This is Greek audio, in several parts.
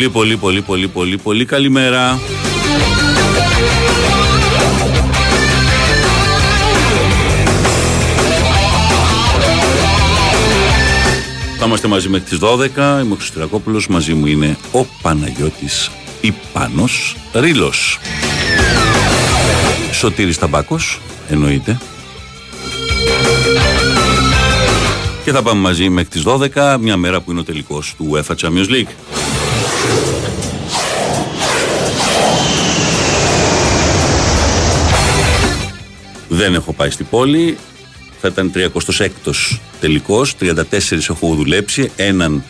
Πολύ, πολύ, πολύ, πολύ, πολύ, πολύ καλημέρα. Θα είμαστε μαζί μέχρι τις 12. Είμαι ο Χρυστηρακόπουλος. Μαζί μου είναι ο Παναγιώτης Ιπάνος Ρήλος. Σωτήρης Ταμπάκος, εννοείται. Και θα πάμε μαζί μέχρι τις 12, μια μέρα που είναι ο τελικός του UEFA Champions League. Δεν έχω πάει στην πόλη. Θα ήταν 36ος τελικός, 34 έχω δουλέψει, έναν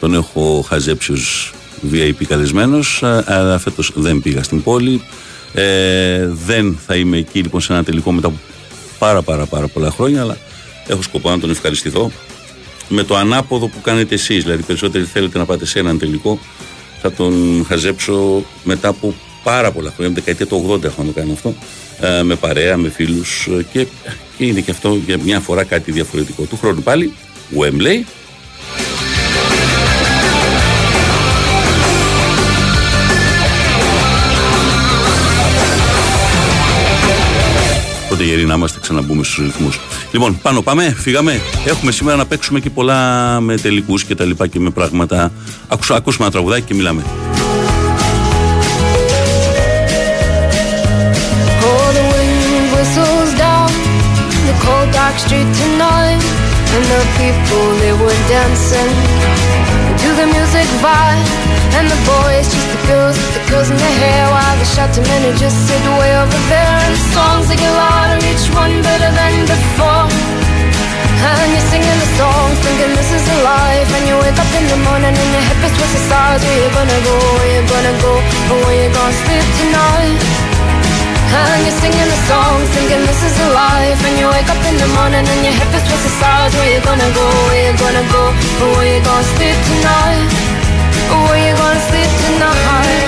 τον έχω χαζέψει ως VIP καλεσμένος, αλλά φέτος δεν πήγα στην πόλη. Ε, δεν θα είμαι εκεί λοιπόν σε ένα τελικό μετά από πάρα πάρα πάρα πολλά χρόνια, αλλά έχω σκοπό να τον ευχαριστηθώ με το ανάποδο που κάνετε εσείς. Δηλαδή περισσότεροι θέλετε να πάτε σε έναν τελικό, θα τον χαζέψω μετά από πάρα πολλά χρόνια, με δεκαετία του 80 έχω να το κάνω αυτό, ε, με παρέα, με φίλους και, και είναι και αυτό για μια φορά κάτι διαφορετικό. Του χρόνου πάλι, Wembley, Οπότε γεροί να είμαστε, ξαναμπούμε στους ρυθμούς. Λοιπόν, πάνω πάμε, φύγαμε. Έχουμε σήμερα να παίξουμε και πολλά με τελικούς και τα λοιπά και με πράγματα. Ακούσουμε, ακούσουμε ένα τραγουδάκι και μιλάμε. Street tonight And the people they were dancing To the music vibe. And the boys just the girls with the girls in their hair While the shouting men who just sit way over there. And the songs they get louder, each one better than before. And you're singing the songs, thinking this is a life. And you wake up in the morning and your head is twisted stars Where you gonna go, where you gonna go Or where you gonna sleep tonight and you're singing the song, thinking this is a life. And you wake up in the morning and your hip is twisted stars Where you gonna go, where you gonna go? Where you gonna sleep tonight? Where you gonna sleep tonight?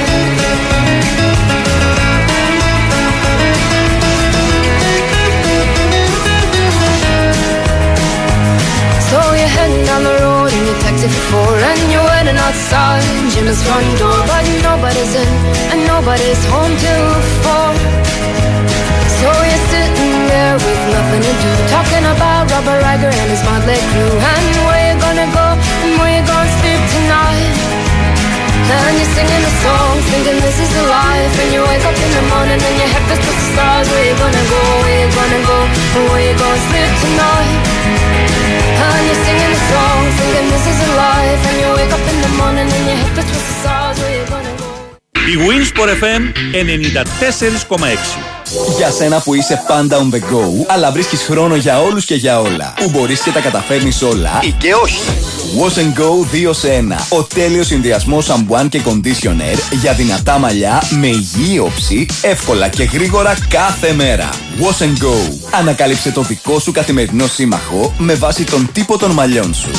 So you're heading down the road in your taxi And you're waiting outside. Jim's front door But nobody's in and nobody's home till four. So you're sitting there with nothing to do Talking about Robert Riger and his motley crew. And where you gonna go and where you gonna sleep tonight? And you're singing the songs thinking this is the life. And you wake up in the morning and your head feels the stars. Where you gonna go, where you gonna go and where you gonna sleep tonight And you're singing the songs thinking this is a life. And you wake up in the morning and stars. Where you gonna go? Η Winsport FM 94,6 Για σένα που είσαι πάντα on the go, αλλά βρίσκεις χρόνο για όλους και για όλα. Που μπορείς και τα καταφέρνεις όλα ή και όχι. Wash and Go 2 σε 1. Ο τέλειος συνδυασμός σαμπουάν και conditioner για δυνατά μαλλιά με υγιή όψη, εύκολα και γρήγορα κάθε μέρα. Wash and Go. Ανακάλυψε το δικό σου καθημερινό σύμμαχο με βάση τον τύπο των μαλλιών σου.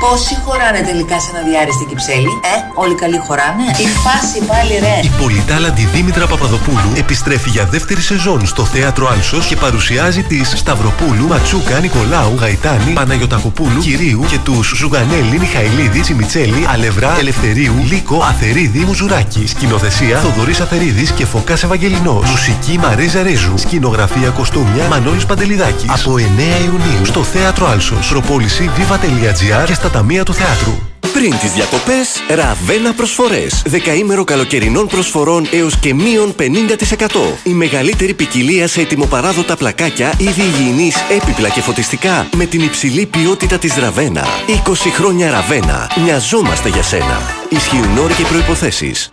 Πόσοι χωράνε τελικά σε ένα διάριστη κυψέλη, ε, όλοι καλοί χωράνε. Η φάση πάλι ρε. Η πολυτάλαντη Δήμητρα Παπαδοπούλου επιστρέφει για δεύτερη σεζόν στο θέατρο Άλσος και παρουσιάζει τις Σταυροπούλου, Ματσούκα, Νικολάου, Γαϊτάνη, Παναγιοτακοπούλου, Κυρίου και τους Ζουγανέλη, Μιχαηλίδη, Τσιμιτσέλη, Αλευρά, Ελευθερίου, Λίκο, Αθερίδη, Μουζουράκη. Σκηνοθεσία Θοδωρής Αθερίδης και Φωκάς Ευαγγελινός. Μουσική Μαρίζα Ρίζου. Σκηνογραφία κοστούμια Μανώλης Παντελιδάκης. Από 9 Ιουνίου στο θέατρο Άλσος. Προπόληση viva.gr και στα στα ταμεία του θεάτρου. Πριν τις διακοπές, Ραβένα προσφορές. Δεκαήμερο καλοκαιρινών προσφορών έως και μείον 50%. Η μεγαλύτερη ποικιλία σε ετοιμοπαράδοτα πλακάκια, είδη υγιεινής, έπιπλα και φωτιστικά με την υψηλή ποιότητα της Ραβένα. 20 χρόνια Ραβένα. Μοιαζόμαστε για σένα. Ισχύουν όροι και προϋποθέσεις.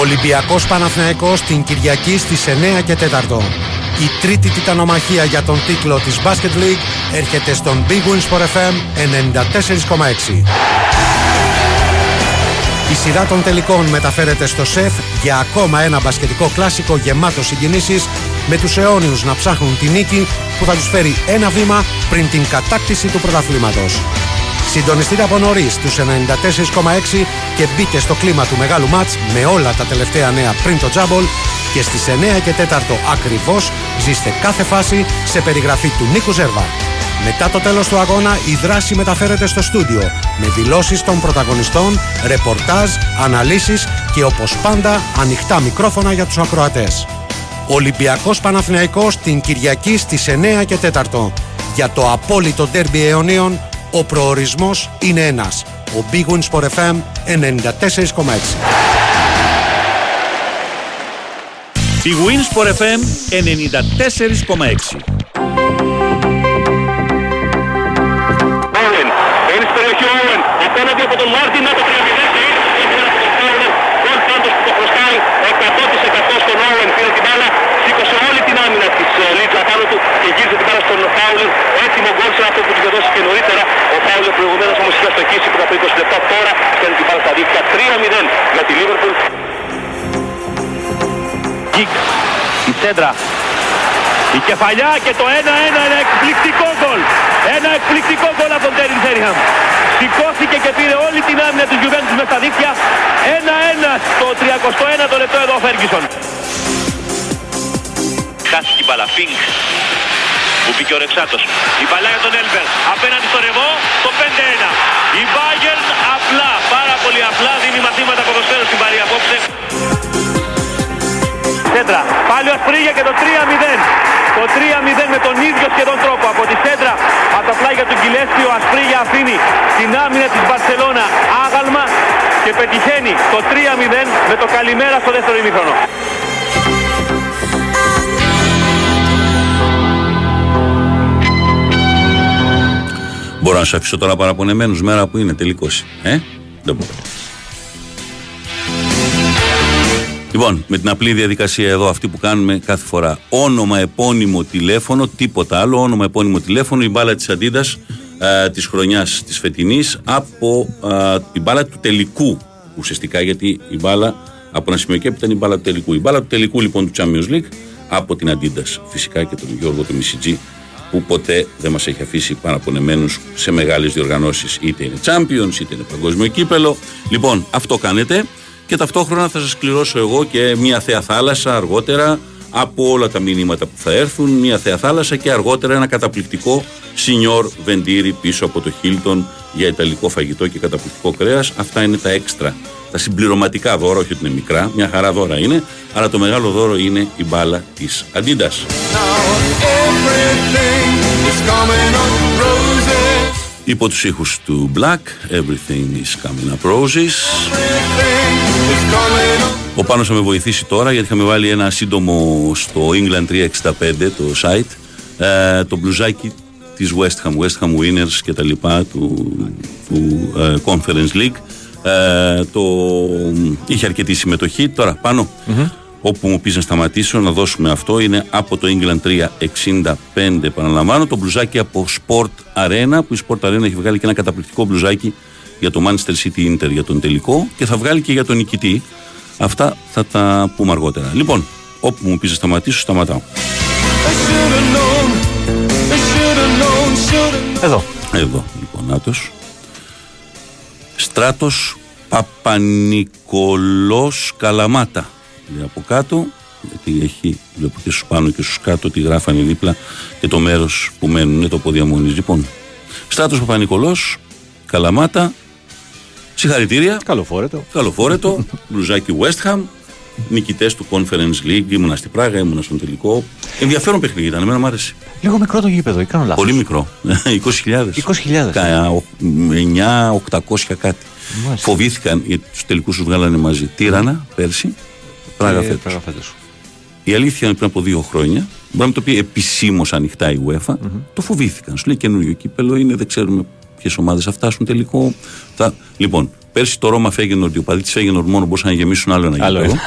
Ολυμπιακός Παναθηναϊκός την Κυριακή στις 9 και 4. Η τρίτη τιτανομαχία για τον τίτλο της Basket League έρχεται στον Big Wins for FM 94,6. Η σειρά των τελικών μεταφέρεται στο ΣΕΦ για ακόμα ένα μπασκετικό κλάσικο γεμάτο συγκινήσεις με τους αιώνιους να ψάχνουν τη νίκη που θα τους φέρει ένα βήμα πριν την κατάκτηση του πρωταθλήματος. Συντονιστείτε από νωρίς στους 94,6 και μπείτε στο κλίμα του μεγάλου μάτς με όλα τα τελευταία νέα πριν το τζάμπολ και στις 9 και 4 ακριβώς ζήστε κάθε φάση σε περιγραφή του Νίκου Ζέρβα. Μετά το τέλος του αγώνα η δράση μεταφέρεται στο στούντιο με δηλώσεις των πρωταγωνιστών, ρεπορτάζ, αναλύσεις και όπως πάντα ανοιχτά μικρόφωνα για τους ακροατές. Ολυμπιακός Παναθηναϊκός την Κυριακή στις 9 και 4. Για το απόλυτο τέρμπι αιωνίων ο προορισμός είναι ένας. Ο Big Wins for FM 94,6. Big Wins for FM 94,6. Όουεν, μπαίνει στην περιοχή Όουεν, απέναντι από τον Μάρτιν, να το 3-0 και είναι είναι από τον Φάουλερ, γκολ πάντως που το χρωστάει 100% στον Όουεν, πήρε την μπάλα, σήκωσε όλη την άμυνα της ε, Λίτζα πάνω του και γύρισε την μπάλα στον Φάουλερ, έτοιμο γκολ σε αυτό που του είχε δώσει και νωρίτερα, ο Φάουλερ προηγουμένως όμως είχε αστοχήσει πριν από 20 λεπτά, τώρα στέλνει την μπάλα στα δίκτυα, 3-0 για τη Λίβερπουλ. Γκίκ, η σέντρα. Η κεφαλιά και το 1-1 ένα εκπληκτικό γκολ. Ένα εκπληκτικό γκολ από τον Τέριν Σέριχαμ. Σηκώθηκε και πήρε όλη την άμυνα του Γιουβέντους με στα δίκτυα. 1-1 στο 31 το λεπτό εδώ ο Φέργκισον. Χάσει την μπαλά. Πινκ. Που μπήκε ο Ρεξάτος. Η μπαλά για τον Έλμπερ. Απέναντι στο Ρεβό το 5-1. Η Bayern απλά, πάρα πολύ απλά δίνει μαθήματα ποδοσφαίρου στην Παρή απόψε. Σέντρα. Πάλι ο Ασπρίγια και το 3-0. Το 3-0 με τον ίδιο σχεδόν τρόπο. Από τη σέντρα από τα πλάγια του Γκυλέστη ο Ασπρίγια αφήνει την άμυνα της Μπαρσελώνα άγαλμα και πετυχαίνει το 3-0 με το καλημέρα στο δεύτερο ημίχρονο. Μπορώ να σε αφήσω τώρα παραπονεμένους μέρα που είναι τελικός. Ε, δεν μπορώ. Λοιπόν, με την απλή διαδικασία εδώ, αυτή που κάνουμε κάθε φορά. Όνομα, επώνυμο, τηλέφωνο, τίποτα άλλο. Όνομα, επώνυμο, τηλέφωνο, η μπάλα της Αντίδα της χρονιάς της φετινής από α, την μπάλα του τελικού ουσιαστικά. Γιατί η μπάλα από ένα σημείο και έπειτα είναι η μπάλα του τελικού. Η μπάλα του τελικού λοιπόν του Champions League από την Αντίδα φυσικά και τον Γιώργο του Μισιτζή που ποτέ δεν μας έχει αφήσει παραπονεμένους σε μεγάλες διοργανώσεις είτε είναι Champions είτε είναι παγκόσμιο κύπελο λοιπόν αυτό κάνετε και ταυτόχρονα θα σας κληρώσω εγώ και μια θέα θάλασσα αργότερα από όλα τα μηνύματα που θα έρθουν, μια θέα θάλασσα και αργότερα ένα καταπληκτικό σινιόρ βεντήρι πίσω από το Χίλτον για ιταλικό φαγητό και καταπληκτικό κρέας. Αυτά είναι τα έξτρα, τα συμπληρωματικά δώρα, όχι ότι είναι μικρά, μια χαρά δώρα είναι, αλλά το μεγάλο δώρο είναι η μπάλα της Αντίντας. Υπό τους ήχους του Black, Everything is coming up roses. Ο Πάνος θα με βοηθήσει τώρα γιατί είχαμε βάλει ένα σύντομο στο England 365 το site. Ε, το μπλουζάκι της West Ham, West Ham Winners και τα λοιπά του, του ε, Conference League. Ε, το, είχε αρκετή συμμετοχή. Τώρα πάνω όπου μου πεις να σταματήσω να δώσουμε αυτό είναι από το England 365 επαναλαμβάνω το μπλουζάκι από Sport Arena που η Sport Arena έχει βγάλει και ένα καταπληκτικό μπλουζάκι για το Manchester City Inter για τον τελικό και θα βγάλει και για τον νικητή. Αυτά θα τα πούμε αργότερα. Λοιπόν όπου μου πεις να σταματήσω σταματάω. Εδώ. εδώ λοιπόν νάτος Στράτος Παπανικολός Καλαμάτα λέει από κάτω γιατί έχει βλέπω και στους πάνω και στους κάτω τι γράφανε δίπλα και το μέρος που μένουν είναι το ποδιαμονής λοιπόν Στράτος Παπανικολός Καλαμάτα Συγχαρητήρια. Καλοφόρετο. Καλοφόρετο. Μπλουζάκι West Ham. Νικητές του Conference League. Ήμουνα στην Πράγα, ήμουνα στον τελικό. Ενδιαφέρον παιχνίδι ήταν. Εμένα μου άρεσε. Λίγο μικρό το γήπεδο, ή κάνω λάθος. Πολύ μικρό. 20.000. 20.000. Κα- ο- 9-800 κάτι. Μάλιστα. Φοβήθηκαν γιατί τους τελικούς τους βγάλανε μαζί. Τύρανα πέρσι. Πράγα Ε, φέτος. Πράγα φέτος. Η αλήθεια είναι πριν από δύο χρόνια, μπορεί να μην το πει επισήμως ανοιχτά η UEFA, το φοβήθηκαν. Σου λέει καινούριο κύπελο είναι, δεν ξέρουμε ποιες ομάδες θα φτάσουν τελικό. Θα... Λοιπόν, πέρσι το Ρώμα Φέγενορντ, οι οπαδοί τη Φέγενορντ μόνο μπορούσαν να γεμίσουν άλλο ένα Άλλο γήπεδο.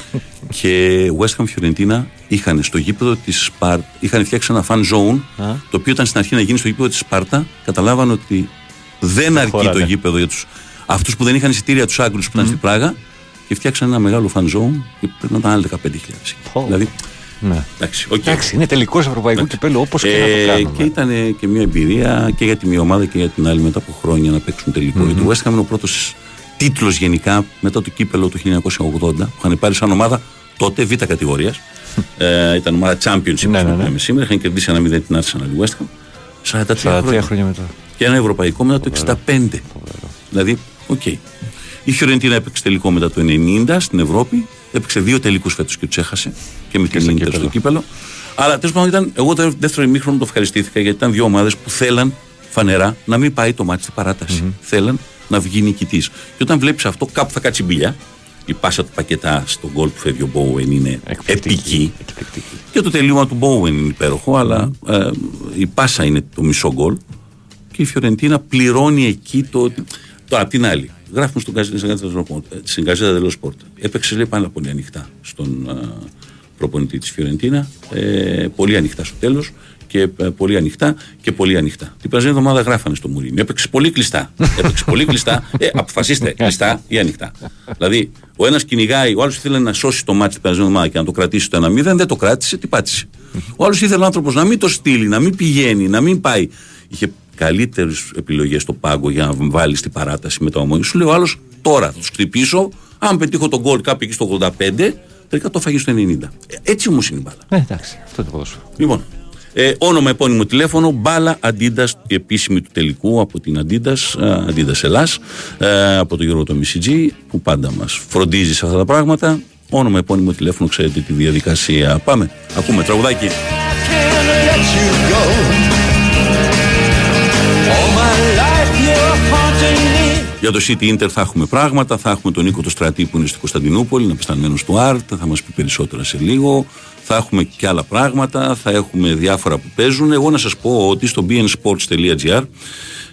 και West Ham Fiorentina είχαν στο γήπεδο της Σπάρτα, είχαν φτιάξει ένα fan zone, το οποίο ήταν στην αρχή να γίνει στο γήπεδο της Σπάρτα, καταλάβαν ότι δεν αρκεί χωράνε. το γήπεδο για του. Αυτούς που δεν είχαν εισιτήρια τους Άγγλους που ήταν στην Πράγα και φτιάξαν ένα μεγάλο fan zone και πρέπει να ήταν άλλοι 15.000. Δηλαδή, Ναι. εντάξει, οκ. Εντάξει, είναι τελικός ευρωπαϊκού κυπέλλου όπως και να Ε, το κάνουμε. και ήταν και μια εμπειρία και για τη μία ομάδα και για την άλλη μετά από χρόνια να παίξουν τελικό. Γιατί ο West Ham είναι ο πρώτος τίτλος γενικά μετά το κύπελλο του 1980 που είχαν πάρει σαν ομάδα τότε β' κατηγορίας. ε, ήταν ομάδα Championship, Ναι, ναι, ναι, ναι. σήμερα. Είχαν κερδίσει ένα 0 την Arsenal η West Ham. 43, 43 χρόνια. χρόνια μετά. Και ένα ευρωπαϊκό μετά το 65. Δηλαδή, οκ. Η Φιωρεντίνα έπαιξε τελικό μετά το 90 στην Ευρώπη. Έπαιξε δύο τελικούς φέτος και τους έχασε. Και με την στο Ίντερ στο κύπελλο. κύπελλο. Αλλά τέλος πάντων ήταν. Εγώ το δεύτερο ημίχρονο το ευχαριστήθηκα γιατί ήταν δύο ομάδες που θέλαν φανερά να μην πάει το μάτι στην παράταση. Θέλαν να βγει νικητής. Και όταν βλέπεις αυτό, κάπου θα κάτσει μπιλιά. Η πάσα του πακετά στον γκολ που φεύγει ο Μπόουεν είναι επική. Και το τελείωμα του Μπόουεν είναι υπέροχο, αλλά ε, η πάσα είναι το μισό γκολ. Και η Φιωρεντίνα πληρώνει εκεί το. Τώρα, απ' την άλλη, γράφουμε στον Γκαζέτα- στην Γκαζέτα dello Sport, στην Γκαζέτα Dello Sport. Έπαιξε λέει πάρα πολύ ανοιχτά στον ε, προπονητή της Φιωρεντίνα. Ε, πολύ ανοιχτά στο τέλος και ε, πολύ ανοιχτά και πολύ ανοιχτά. Την περασμένη εβδομάδα γράφανε στο Μουρίνιο. Έπαιξε πολύ κλειστά. Έπαιξε πολύ κλειστά. Ε, αποφασίστε, κλειστά ή ανοιχτά. δηλαδή, ο ένας κυνηγάει, ο άλλος ήθελε να σώσει το μάτι την περασμένη εβδομάδα και να το κρατήσει το 1-0, δεν το κράτησε, τι πάτησε. Ο άλλος ήθελε ο άνθρωπος να μην το στείλει, να μην πηγαίνει, να μην πάει. Είχε καλύτερες επιλογές στο πάγκο για να βάλεις στην παράταση με το ομόνιο. Σου λέει ο άλλος τώρα θα τους χτυπήσω. Αν πετύχω τον γκολ κάπου εκεί στο 85, τελικά το φάγεις στο 90. Ε, Έτσι όμως είναι η μπάλα. Ναι, εντάξει, αυτό είναι το ποδόσφαιρο. Λοιπόν, ε, όνομα, επώνυμο τηλέφωνο, μπάλα Αντίντα, η επίσημη του τελικού από την Αντίντα, Αντίντα Ελλάς, ε, από τον Γιώργο το MCG, που πάντα μας φροντίζει σε αυτά τα πράγματα. Όνομα, επώνυμο τηλέφωνο, ξέρετε τη διαδικασία. Πάμε, ακούμε τραγουδάκι. Για το City Inter θα έχουμε πράγματα. Θα έχουμε τον Νίκο το Στρατή που είναι στην Κωνσταντινούπολη, είναι απεσταλμένο του Άρτ. Θα μας πει περισσότερα σε λίγο. Θα έχουμε και άλλα πράγματα. Θα έχουμε διάφορα που παίζουν. Εγώ να σας πω ότι στο bnsports.gr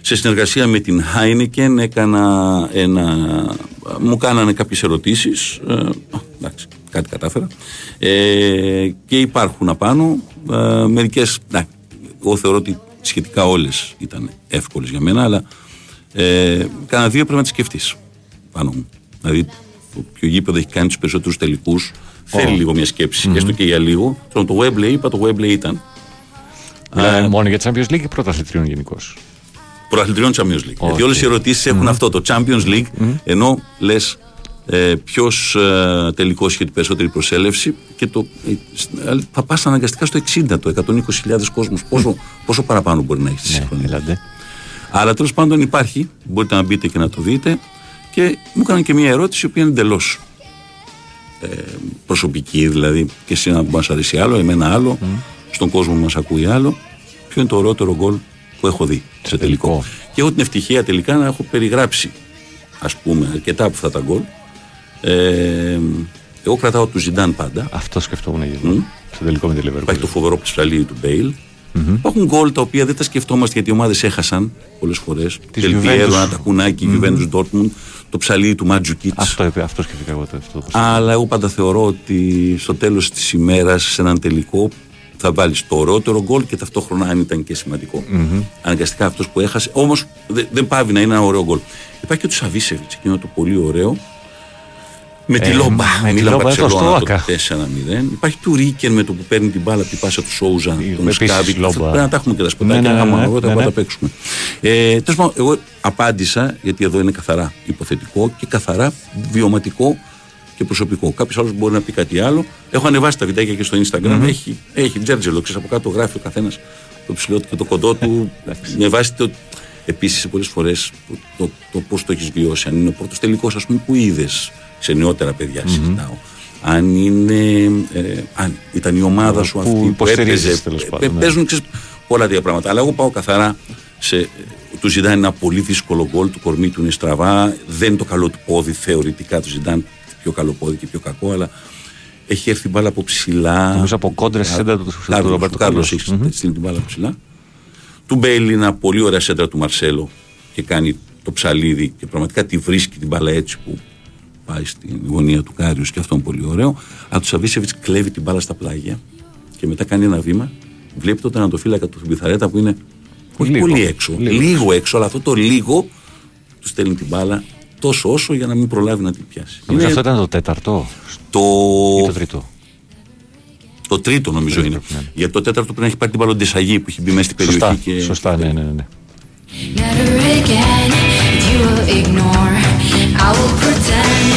σε συνεργασία με την Heineken έκανα ένα. Μου κάνανε κάποιες ερωτήσεις. Ε, εντάξει, κάτι κατάφερα. Ε, και υπάρχουν απάνω. Ε, Μερικές. Εγώ θεωρώ ότι σχετικά όλες ήταν εύκολες για μένα, αλλά ε, κάνα δύο πρέπει να τις σκεφτείς πάνω μου. Δηλαδή, το ποιο γήπεδο έχει κάνει τους περισσότερους τελικούς, θέλει λίγο μια σκέψη, έστω και για λίγο. Τώρα, το Webley είπα, το Webley ήταν. Μιλάμε μόνο για Champions League ή πρωταθλητριών γενικώς; Προαθλητριών Champions League. Γιατί όλες οι ερωτήσεις έχουν αυτό, το Champions League, ενώ λες ε, ποιος ε, τελικός είχε την περισσότερη προσέλευση και το, ε, σ- ε, θα πας αναγκαστικά στο 60, το 120.000 κόσμου. Πόσο, πόσο παραπάνω μπορεί να έχεις στη συγχρονία. Ελάτε. Αλλά τέλος πάντων υπάρχει, μπορείτε να μπείτε και να το δείτε. Και μου έκαναν και μια ερώτηση, η οποία είναι εντελώς ε, προσωπική, δηλαδή και εσύ να μας αρέσει άλλο, εμένα άλλο, στον κόσμο που μας ακούει άλλο. Ποιο είναι το ωραιότερο γκολ που έχω δει σε τελικό. Και έχω την ευτυχία τελικά να έχω περιγράψει, ας πούμε, αρκετά από αυτά τα γκολ. Ε, εγώ κρατάω τους Ζιντάν πάντα. Αυτό σκεφτόμουν για στο τελικό με τη Liverpool. Υπάρχει το φοβερό ψαλίδι του Μπέιλ. Υπάρχουν γκολ τα οποία δεν τα σκεφτόμαστε γιατί οι ομάδες έχασαν πολλές φορές. Ντελ Πιέρο, Juventus. ένα τακουνάκι, Μμμ. Juventus Dortmund, το ψαλίδι του Μάντζουκιτς. Αυτό, είπε- αυτό σκέφτηκα εγώ. το- Αυτό, το- Αλλά εγώ πάντα θεωρώ ότι στο τέλος της ημέρας, σε έναν τελικό, θα βάλεις το ωραιότερο γκολ και ταυτόχρονα αν ήταν και σημαντικό. Μμμ. Αναγκαστικά αυτός που έχασε. Όμως δεν παύει να είναι ένα ωραίο γκολ. Υπάρχει και το Σαβίσεβιτς, εκείνο το πολύ ωραίο. Με τη Ε, Λόμπα. με τη Μίλαν Λόμπα, το Μπαρσελόνα το Στόακα. 4-0. Υπάρχει του Ρίκεν με το που παίρνει την μπάλα από την πάσα του Σόουζα. Τον επίσης Σκάβη. Λόμπα. Πρέπει να τα έχουμε και τα σποτάκια. Ναι, ναι, ναι, άμα ναι, εγώ τα ναι, πάω ναι. τα παίξουμε. Ε, τέλος πάντων, εγώ απάντησα, γιατί εδώ είναι καθαρά υποθετικό και καθαρά βιωματικό και προσωπικό. Κάποιος άλλος μπορεί να πει κάτι άλλο. Έχω ανεβάσει τα βιντεάκια και στο Instagram. Μμμ. Έχει, έχει τζέρτζελο, ξέρεις από κάτω γράφει ο καθένας το ψηλό του και το κοντό του. με βάση το. Επίσης, σε πολλές φορές το, το, το πώς το έχεις βιώσει. Αν είναι ο πρώτος τελικός, ας πούμε, που είδες σε νεότερα παιδιά, Μμμ. συζητάω. Αν είναι. Ε, αν ήταν η ομάδα σου Που αυτή που υποστηρίζεις, έπαιζε. τέλος ε, πάντων, ναι. Παίζουν ξέρεις, πολλά τέτοια πράγματα. Αλλά εγώ πάω καθαρά σε. Του Ζιντάν ένα πολύ δύσκολο γκολ, του κορμί του είναι στραβά. Δεν είναι το καλό του πόδι θεωρητικά του Ζιντάν. Πιο καλό πόδι και πιο κακό, αλλά έχει έρθει η μπάλα από ψηλά. Νομίζω από κόντρα στη σέντα του- του Κάρλος, Ρομπέρτο του Κάρλος Κάρλος. έχει Μμμ. στείλει την μπάλα από ψηλά. Του Μπέιλ είναι ένα πολύ ωραία σέντρα του Μαρσέλο και κάνει το ψαλίδι και πραγματικά τη βρίσκει την μπάλα έτσι που πάει στην γωνία του Κάριους και αυτό είναι πολύ ωραίο. Αλλά του Σαβίσεβιτς κλέβει την μπάλα στα πλάγια και μετά κάνει ένα βήμα. Βλέπει τον τερματοφύλακα τον Θουμπιθαρέτα που είναι όχι Λίγο. πολύ έξω, Λίγο. λίγο. έξω, αλλά αυτό το λίγο του στέλνει την μπάλα τόσο όσο για να μην προλάβει να την πιάσει. Νομίζω Είναι αυτό ήταν το τέταρτο το... ή το τρίτο. το τρίτο νομίζω είναι. ναι. Γιατί το τέταρτο πρέπει να έχει πάρει την μπάλα ο Ντεσαγί που έχει μπει μέσα στην περιοχή. Σωστά, και... σωστά, ναι, ναι, ναι. Never again you will ignore. I will pretend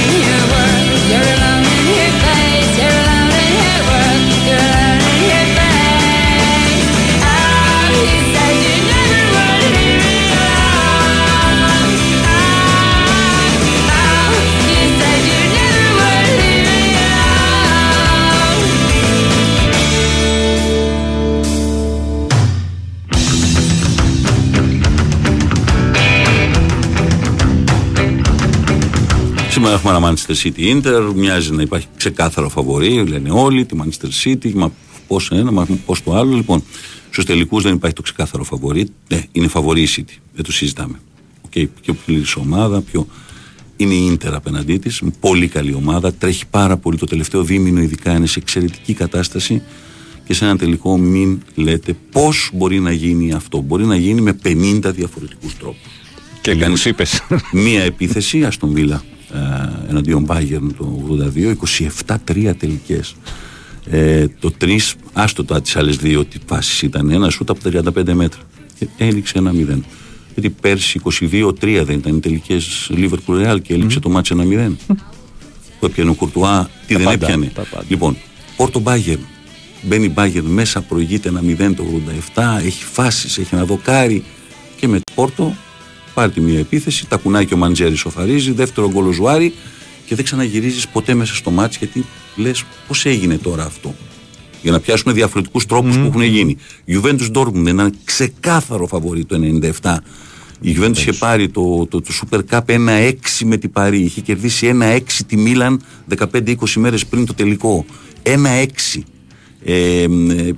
έχουμε ένα Manchester City Inter, μοιάζει να υπάρχει ξεκάθαρο φαβορή, λένε όλοι, τη Manchester City, μα πώς ένα, μα πώς το άλλο. Λοιπόν, στους τελικούς δεν υπάρχει το ξεκάθαρο φαβορή. Ναι, είναι φαβορή η City, δεν το συζητάμε. Okay, πιο πλήρης ομάδα, πιο. Είναι η Inter απέναντί της, πολύ καλή ομάδα, τρέχει πάρα πολύ το τελευταίο δίμηνο, ειδικά είναι σε εξαιρετική κατάσταση. Και σε ένα τελικό μην λέτε πώς μπορεί να γίνει αυτό. Μπορεί να γίνει με 50 διαφορετικούς τρόπους. Και λίγους είπες. Μία επίθεση, Αστον Βίλα ε, εναντίον Bayern το 82, 27-3 τελικές. Ε, το 3, άστο τα τις άλλες δύο τι φάσεις ήταν, ένα σούτ από τα 35 μέτρα. Και έληξε ένα 0. Γιατί πέρσι 22-3 δεν ήταν οι τελικές Liverpool Real και έληξε το μάτς ένα 0. Που έπιανε ο Κουρτουά, τι δεν πάντα, έπιανε. τα πάντα. Λοιπόν, Πόρτο Bayern. Μπαίνει η Bayern μέσα, προηγείται ένα 0 το 87, έχει φάσεις, έχει ένα δοκάρι και με το Πόρτο, παίρνει τη μία επίθεση, τακουνάκι ο Μαντζέρ, ισοφαρίζει, δεύτερο γκολ ο Ζουαρί και δεν ξαναγυρίζεις ποτέ μέσα στο μάτς γιατί λες πώς έγινε τώρα αυτό; Για να πιάσουμε διαφορετικούς τρόπους που έχουν γίνει. Juventus Dortmund ένα ξεκάθαρο φαβορή το 97. Η Juventus είχε πάρει το, το, το Super Cup 1-6 με την Παρί. Είχε κερδίσει 1-6 τη Μίλαν 15-20 μέρες πριν το τελικό. 1-6. Ε, ε,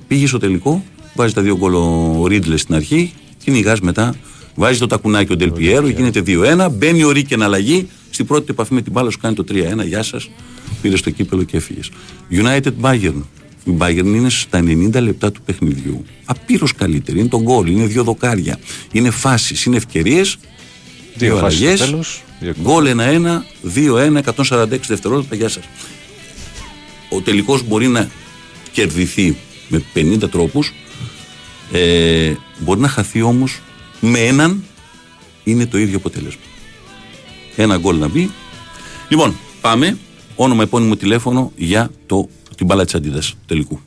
πήγε στο τελικό, βάζει τα δύο γκολ ο Ρίτλε στην αρχή, κυνηγάς μετά, βάζει το τακουνάκι ο Ντελπιέρο, γίνεται 2-1, μπαίνει ο Ρίκεν αλλαγή, στην πρώτη επαφή με την μπάλα σου κάνει το 3-1, γεια σας, πήρε στο κύπελο και έφυγες. United Bayern. Η Bayern είναι στα 90 λεπτά του παιχνιδιού. Απείρως καλύτερη. Είναι το γκολ, είναι δύο δοκάρια. Είναι φάσεις, είναι ευκαιρίες. Δύο φάσεις αλλαγές. στο τέλος, δύο Γκολ 1-1, 2-1, 146 δευτερόλεπτα. Γεια σας. Ο τελικός μπορεί να κερδιθεί με 50 τρόπους ε, μπορεί να χαθεί όμως με έναν είναι το ίδιο αποτέλεσμα. Ένα γκολ να μπει. Λοιπόν πάμε. Όνομα επώνυμο τηλέφωνο για το, την μπάλα της Αντίδας τελικού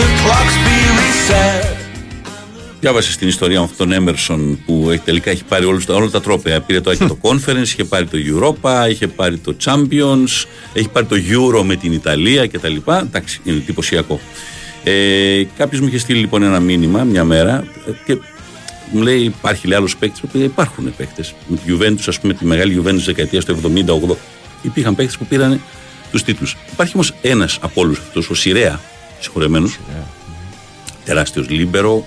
the clocks be reset. Διάβασες την ιστορία με αυτόν τον Έμερσον που έχει- τελικά έχει πάρει όλους, τα- όλα τα τρόπαια. Πήρε το, το Conference, είχε πάρει το Europa, είχε πάρει το Champions, έχει πάρει το Euro με την Ιταλία κτλ. Εντάξει, είναι εντυπωσιακό. Ε, Κάποιος μου είχε στείλει λοιπόν ένα μήνυμα μια μέρα ε, και μου λέει: Υπάρχει λέει άλλος παίκτης. Υπάρχουν παίκτες. Με τη Juventus, ας πούμε, τη μεγάλη Juventus δεκαετίας του 70-80, υπήρχαν παίκτες που πήραν τους τίτλους. Υπάρχει όμως ένας από όλους αυτούς, ο Σιρέα, συγχωρεμένος, τεράστιος λίμπερο,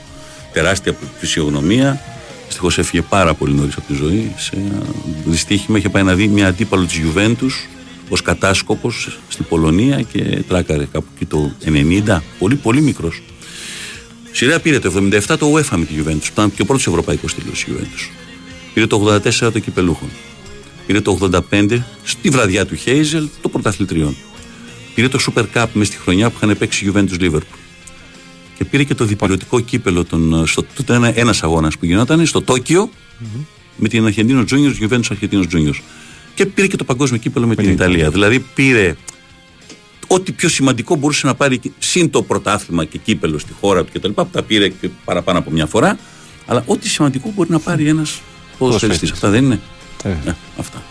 τεράστια φυσιογνωμία. Δυστυχώς έφυγε πάρα πολύ νωρίς από τη ζωή. Σε ένα δυστύχημα είχε πάει να δει μια αντίπαλο της Juventus ως κατάσκοπος στην Πολωνία και τράκαρε κάπου εκεί το 90, πολύ πολύ μικρός. Σειρά πήρε το 77 το UEFA με τη Juventus, ήταν και ο πρώτος ευρωπαϊκός τίτλος η Juventus. Πήρε το 84 το κυπελούχο. Πήρε το 85 στη βραδιά του Χέιζελ το πρωταθλητριών. Πήρε το Super Cup μες στη χρονιά που είχαν παίξει η Juventus Liverpool. Και πήρε και το διπυρωτικό κύπελο των, στο, τότε ένα, ένας αγώνας που γινόταν στο τοκιο με την Αρχεντίνο Juniors, Juventus Αρχεντίνο Juniors. Και πήρε και το παγκόσμιο κύπελο με την Ιταλία. Δηλαδή πήρε ό,τι πιο σημαντικό μπορούσε να πάρει και- συν το πρωτάθλημα και κύπελο στη χώρα του κτλ. που τα πήρε και παραπάνω από μια φορά. Αλλά ό,τι σημαντικό μπορεί να πάρει ένας ποδοσφαιριστής. Αυτά δεν είναι. Ε, αυτά.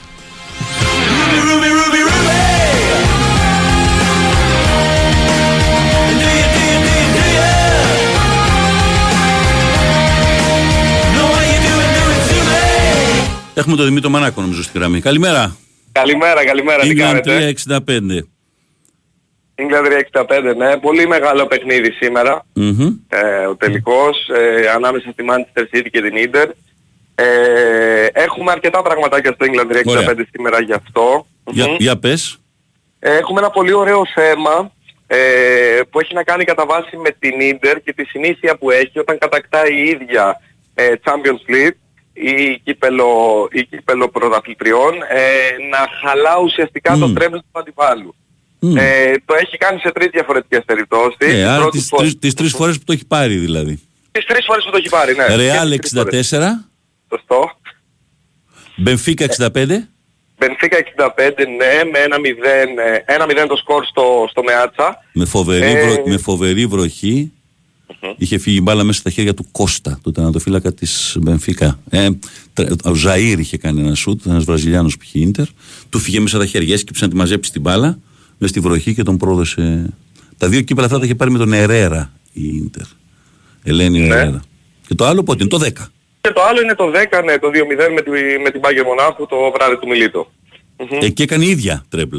Έχουμε τον Δημήτρη Μανάκο νομίζω στη γραμμή. Καλημέρα. Καλημέρα, καλημέρα. Τι England κάνετε; 365. England 365, ναι. Πολύ μεγάλο παιχνίδι σήμερα. Μμμ. Ε, ο τελικός ε, ανάμεσα στη Manchester City και την Inter. Ε, έχουμε αρκετά πραγματάκια στο England 365 Ωραία. σήμερα γι' αυτό. Για, Μμμ. για πες. Ε, έχουμε ένα πολύ ωραίο θέμα ε, που έχει να κάνει κατά βάση με την Inter και τη συνήθεια που έχει όταν κατακτάει η ίδια ε, Champions League ή κύπελο, ή κύπελο πρωταθλητριών ε, να χαλά ουσιαστικά το τρέμπλ του αντιπάλου. Ε, το έχει κάνει σε τρεις διαφορετικές περιπτώσεις. Ε, Η άρα πρώτη τις, φορά- τρεις, τις τρεις φορές που το έχει πάρει δηλαδή. Τις τρεις φορές που το έχει πάρει, ναι. Ρεάλ Και τις τρεις φορές. 64, Σωστό. Μπενφίκα 65, Μπενφίκα 65, ναι, με ένα 0, ε, ένα 0 το σκορ στο, στο Μεάτσα. με φοβερή, Ε, βρο- με φοβερή βροχή. Είχε φύγει η μπάλα μέσα στα χέρια του Κώστα, του τερματοφύλακα της Μπενφίκα. Ε, τρα- ο Ζαΐρ είχε κάνει ένα σουτ, ένας Βραζιλιάνος που είχε ίντερ. Του 'φυγε μέσα τα χέρια, έσκυψε να τη μαζέψει την μπάλα μέσα στη βροχή και τον πρόδωσε. Τα δύο κύπελλα αυτά τα είχε πάρει με τον Ερέρα η Ίντερ. Ελένιο Ναι. Ερέρα. Και το άλλο πότε είναι, το 10. Και το άλλο είναι το 10, ναι, το 2-0 με, τη, με την Μπάγερν Μονάχου το βράδυ του Μιλίτο. Εκεί έκανε η Ίντερ treble.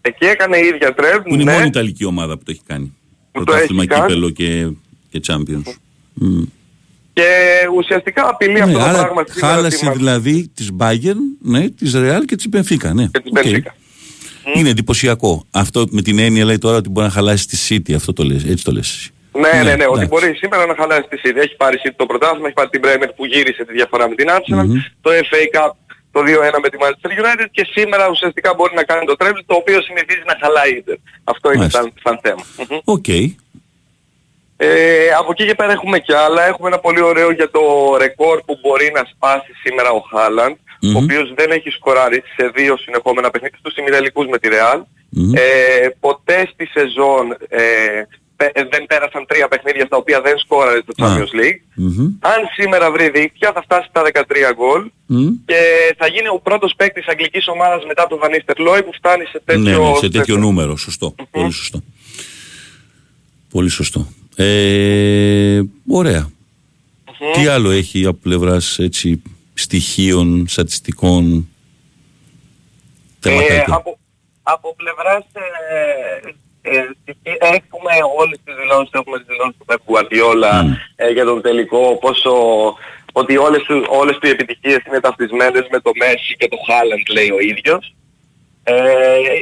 Εκεί έκανε η Ίντερ treble, Που είναι η ναι. μόνη Ιταλική ομάδα που το έχει κάνει. το Πρωτάθλημα, έχει κάνει. κύπελλο και, και Champions. Μμ. Και ουσιαστικά απειλεί αυτό Ναι, το άρα πράγμα σήμερα χάλασε τη Μα- δηλαδή της Bayern, ναι, της Real και της Benfica. Ναι. και της Οκ. Benfica. Είναι εντυπωσιακό. Αυτό με την έννοια λέει τώρα ότι μπορεί να χαλάσει τη City. Αυτό το λες, έτσι το λες. εσύ. Ναι, ναι, ναι, ότι εντάξει. μπορεί σήμερα να χαλάσει τη City. Έχει πάρει η City το πρωτάθλημα, έχει πάρει την Premier που γύρισε τη διαφορά με την Arsenal, Μμμ. το FA Cup το 2-1 με τη Manchester United και σήμερα ουσιαστικά μπορεί να κάνει το treble το οποίο συνηθίζει να χαλάει η Inter. Αυτό είναι Μάλιστα. σαν, σαν θέμα. Μμμ. Οκ. Ε, από εκεί και πέρα έχουμε και άλλα. Έχουμε ένα πολύ ωραίο για το ρεκόρ που μπορεί να σπάσει σήμερα ο Χάαλαντ Μμμ. ο οποίος δεν έχει σκοράρει σε δύο συνεχόμενα παιχνίδια στους ημιτελικούς με τη Real. Μμμ. Ε, ποτέ στη σεζόν ε, πε- ε, δεν πέρασαν τρία παιχνίδια στα οποία δεν σκόραρε στο Α. Champions League. Μμμ. Αν σήμερα βρει δίκτυα θα φτάσει στα 13 γκολ Μμ. και θα γίνει ο πρώτος παίκτης αγγλικής ομάδας μετά τον Van Nistelrooy που φτάνει σε τέτοιο... Ναι, ναι, σε τέτοιο νούμερο. Σωστό. Πολύ σωστό. Πολύ σωστό. Ε, ωραία. Τι άλλο έχει από πλευράς στοιχείων, στατιστικών, Ε, θεματάκια. από, από πλευράς ε, ε, στοιχεί- έχουμε όλες τις δηλώσεις, έχουμε τις δηλώσεις του Pep Guardiola ε, για τον τελικό, πόσο ότι όλες, του- όλες του οι επιτυχίες είναι ταυτισμένες με το Messi και το Haaland λέει ο ίδιος. Ε,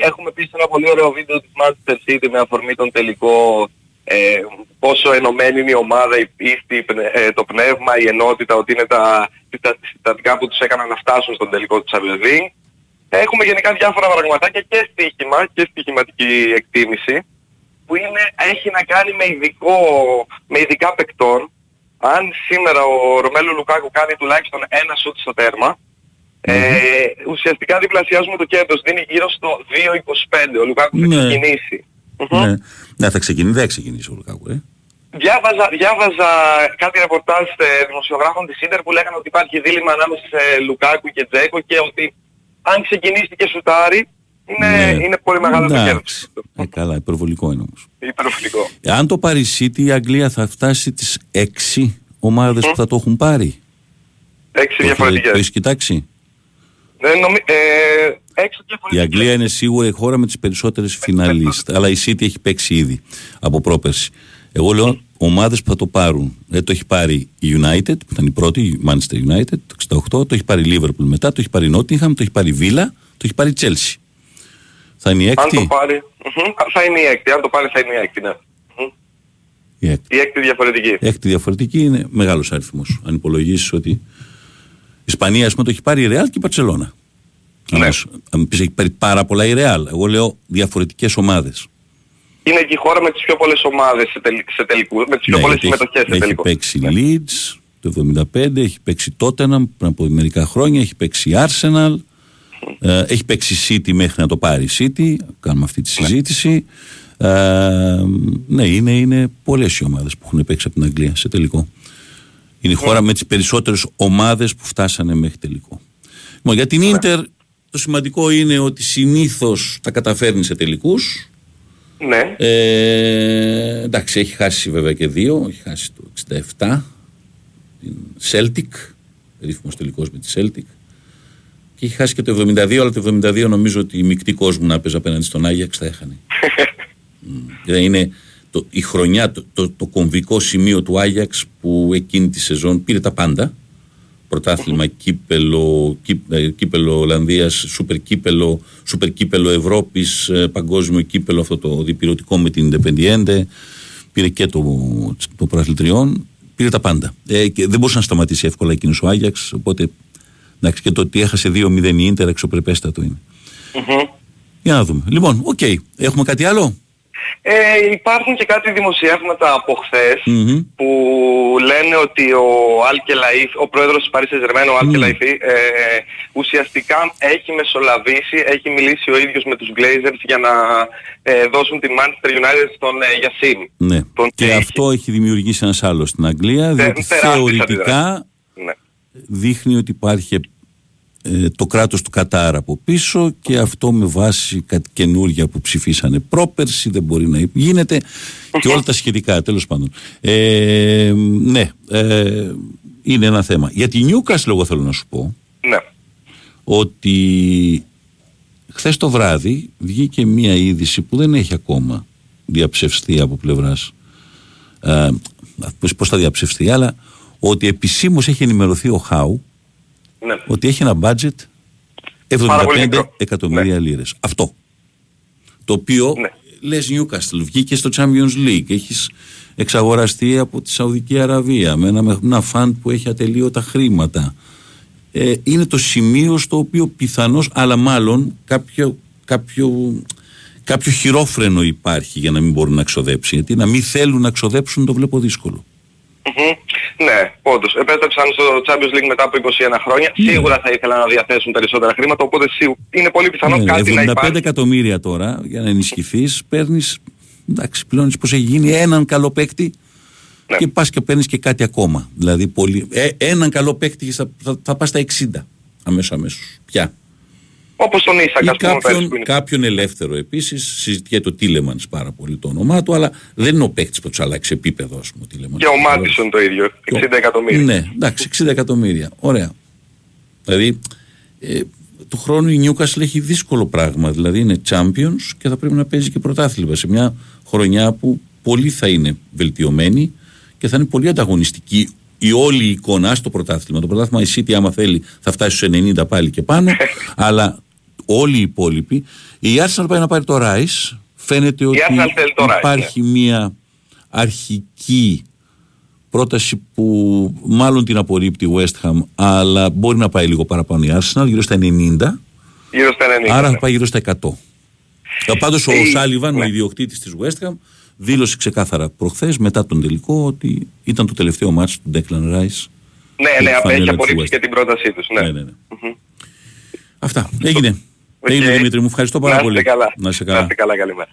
έχουμε επίσης ένα πολύ ωραίο βίντεο της Manchester City με αφορμή τον τελικό ε, πόσο ενωμένη είναι η ομάδα, η πίστη, η πνε- ε, το πνεύμα, η ενότητα, ότι είναι τα τα συστατικά που τους έκαναν να φτάσουν στον τελικό του Champions League. Έχουμε γενικά διάφορα πραγματάκια και στοίχημα και στοιχηματική εκτίμηση που είναι, έχει να κάνει με, ειδικό, με ειδικά παικτών. Αν σήμερα ο Ρωμέλο Λουκάκου κάνει τουλάχιστον ένα σουτ στο τέρμα, ε, ουσιαστικά διπλασιάζουμε το κέρδος. Δίνει γύρω στο 2,25. Ο Λουκάκου θα Ναι. Ξεκινήσει. Ναι. ναι, θα ξεκινήσει, δεν θα ξεκινήσει ο Λουκάκου, ε. Διάβαζα, διάβαζα κάτι ρεπορτάζ ε, δημοσιογράφων της Ίντερ που λέγανε ότι υπάρχει δίλημα ανάμεσα σε Λουκάκου και Τζέκο και ότι αν ξεκινήσει και σουτάρει είναι, Ναι. είναι πολύ μεγάλο το κέρδος. Εντάξει. Ε, καλά, υπερβολικό είναι όμως. Υπεροφιλικό. Αν το πάρει η City, η Αγγλία θα φτάσει τις έξι ομάδες που θα το έχουν πάρει. Έξι Το, διαφορετικές. το έχεις κοιτάξει; Δεν νομι... ε, έξι Η διαφορετικές. Αγγλία είναι σίγουρα η χώρα με τις περισσότερες φιναλίστ. Αλλά η City έχει παίξει ήδη από πρόπερση. Εγώ λέω ομάδες που θα το πάρουν. Ε, το έχει πάρει η United, που ήταν η πρώτη, η Manchester United, το 68, το έχει πάρει η Liverpool μετά, το έχει πάρει η Nottingham, το έχει πάρει η Villa, το έχει πάρει η Chelsea. Θα είναι η Αν το έκτη. πάρει, μμμ, θα είναι η έκτη. Αν το πάρει θα είναι η έκτη, ναι. Μμμ. Η έκτη. Η έκτη διαφορετική. Έκτη διαφορετική είναι μεγάλος αριθμός. Αν υπολογίσεις ότι η Ισπανία ας πούμε το έχει πάρει η Ρεάλ και η Παρσελώνα. Ναι. Αν μου πεις έχει πάρει πάρα πολλά η Ρεάλ. Εγώ λέω διαφορετικές ομάδες. Είναι και η χώρα με τις πιο πολλές ομάδες σε, τελ, σε τελικούς, με τις πιο Ναι, πολλές γιατί συμμετοχές σε έχει, έχει τελικό. παίξει Leeds το 75, έχει παίξει Tottenham πριν από μερικά χρόνια, έχει παίξει Arsenal, ε, έχει παίξει City μέχρι να το πάρει η City, κάνουμε αυτή τη συζήτηση. Ε, ναι, είναι, είναι πολλές οι ομάδες που έχουν παίξει από την Αγγλία σε τελικό. Είναι η χώρα με τις περισσότερες ομάδες που φτάσανε μέχρι τελικό. Λοιπόν, για την Ίντερ το σημαντικό είναι ότι συνήθως τα καταφέρνει σε τελικούς. Ναι. Ε, εντάξει, έχει χάσει βέβαια και δύο. Έχει χάσει το 67. Την Celtic. Ρύθμος τελικός με τη Celtic. Και έχει χάσει και το 72, αλλά το 72 νομίζω ότι η μεικτή κόσμο να παίζει απέναντι στον Άγιαξ θα έχανε. Μμ. Δηλαδή είναι το, η χρονιά, το, το, το κομβικό σημείο του Άγιαξ που εκείνη τη σεζόν πήρε τα πάντα. Πρωτάθλημα, κύπελο, κύπ- ε, κύπελλο Ολλανδίας, σούπερ κύπελο, σούπερ κύπελο Ευρώπης, ε, παγκόσμιο κύπελο αυτό το διηπειρωτικό με την Independiente, πήρε και το, το πρωταθλητριών, πήρε τα πάντα. Ε, και δεν μπορούσε να σταματήσει εύκολα εκείνος ο Άγιαξ, οπότε εντάξει, και το ότι έχασε 2-0 η Ίντερ εξωπρεπέστατο είναι. Μμμ. Για να δούμε. Λοιπόν, οκ. Έχουμε κάτι άλλο; Ε, υπάρχουν και κάτι δημοσιεύματα από χθες Μμμ. που λένε ότι ο Αλκελαϊφ, ο πρόεδρος της Paris Saint-Germain, ο Αλκελαϊφή, ε, ουσιαστικά έχει μεσολαβήσει, έχει μιλήσει ο ίδιος με τους Glazers για να ε, δώσουν την Manchester United στον ε, Yassin. Ναι. Τον και αυτό έχει δημιουργήσει ένας άλλος στην Αγγλία, διότι τεράστιες θεωρητικά αντιδράσεις. Ναι. δείχνει ότι υπάρχει ε, το κράτος του Κατάρ από πίσω και αυτό με βάση κάτι καινούργια που ψηφίσανε πρόπερση δεν μπορεί να γίνεται και όλα τα σχετικά τέλος πάντων. Ε, ναι, ε, είναι ένα θέμα. Για τη Νιούκας εγώ θέλω να σου πω Ναι. ότι χθες το βράδυ βγήκε μία είδηση που δεν έχει ακόμα διαψευστεί από πλευράς ε, πώς, πώς θα διαψευστεί αλλά ότι επισήμως έχει ενημερωθεί ο Χάου Ναι. ότι έχει ένα budget Πάρα πολύ 75 μικρό. εκατομμύρια λίρες. Αυτό. Το οποίο Ναι. λες Newcastle, βγήκε στο Champions League, έχεις εξαγοραστεί από τη Σαουδική Αραβία με ένα, με ένα φαντ που έχει ατελείωτα χρήματα. Ε, είναι το σημείο στο οποίο πιθανώς, αλλά μάλλον κάποιο, κάποιο, κάποιο χειρόφρενο υπάρχει για να μην μπορούν να ξοδέψει. Γιατί να μην θέλουν να ξοδέψουν το βλέπω δύσκολο. Μμμ. Ναι, όντως. Επέστρεψαν στο Champions League μετά από 21 χρόνια. Ναι. Σίγουρα θα ήθελαν να διαθέσουν περισσότερα χρήματα, οπότε σίγου- είναι πολύ πιθανό Ναι, κάτι να 75 υπάρχει. εκατομμύρια τώρα για να ενισχυθείς, παίρνεις. Εντάξει, πληρώνεις πώ έχει γίνει έναν καλό παίκτη Ναι. και πας και παίρνεις και κάτι ακόμα. Δηλαδή, πολύ, ε, έναν καλό παίκτη και θα, θα, θα πας στα 60 αμέσως αμέσως. Πια. Όπως τον Ίσακ, Ή ας πούμε, πέρσι κάποιον, που είναι. κάποιον ελεύθερο επίσης. Συζητιέται ο Τίλεμανς πάρα πολύ το όνομά του, αλλά δεν είναι ο παίκτης που τους αλλάξει επίπεδο, ας πούμε. ο Τίλεμανς. Και ο Μάτισον το ίδιο, 60 εκατομμύρια. Ναι, εντάξει, 60 εκατομμύρια. Ωραία. Δηλαδή, ε, του χρόνου η Newcastle έχει δύσκολο πράγμα. Δηλαδή είναι champions και θα πρέπει να παίζει και πρωτάθλημα σε μια χρονιά που πολύ θα είναι βελτιωμένη και θα είναι πολύ ανταγωνιστική η όλη η εικόνα στο πρωτάθλημα. Το πρωτάθλημα η City άμα θέλει θα φτάσει στους 90 πάλι και πάνω αλλά όλοι οι υπόλοιποι η Arsenal πάει να πάρει το Rice φαίνεται ότι Arsenal θέλει το Rice, ναι. υπάρχει μια αρχική πρόταση που μάλλον την απορρίπτει η West Ham αλλά μπορεί να πάει λίγο παραπάνω η Arsenal γύρω στα 90 Γύρω στα 90. άρα ναι. θα πάει γύρω στα 100 Ε, πάντως ο Ε, Σάλιβαν, ο ναι. ιδιοκτήτης της West Ham δήλωσε ξεκάθαρα προχθές μετά τον τελικό ότι ήταν το τελευταίο ματς του Declan Rice Ναι, η ναι, απ' φανέλα έχει της απορρίψει West. και την πρότασή τους. Ναι. Ναι, ναι, ναι. Αυτά. Έγινε. Οκ. Έγινε Δημήτρη μου. Ευχαριστώ πάρα Να είστε πολύ. καλά. Να είσαι Να καλά. είστε καλά, καλημέρα.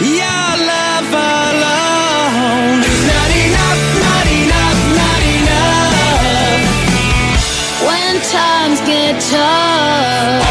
Your love alone is not enough, not enough, not enough. When times get tough.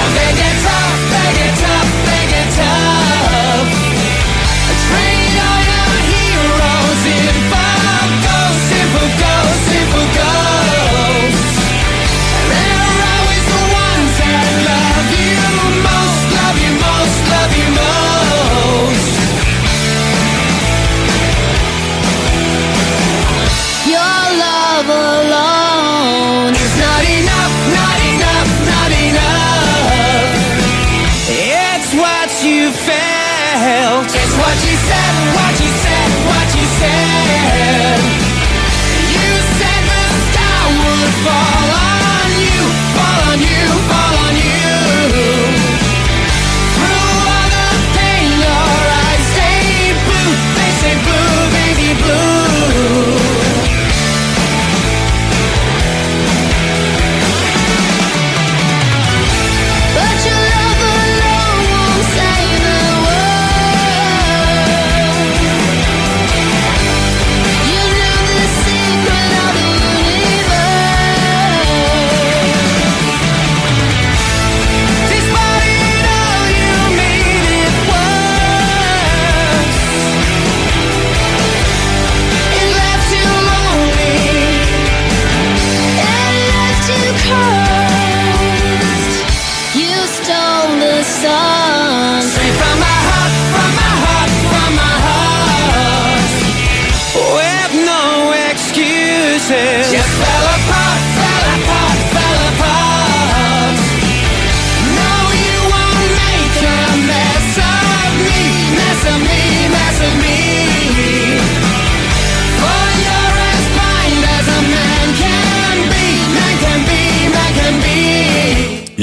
far.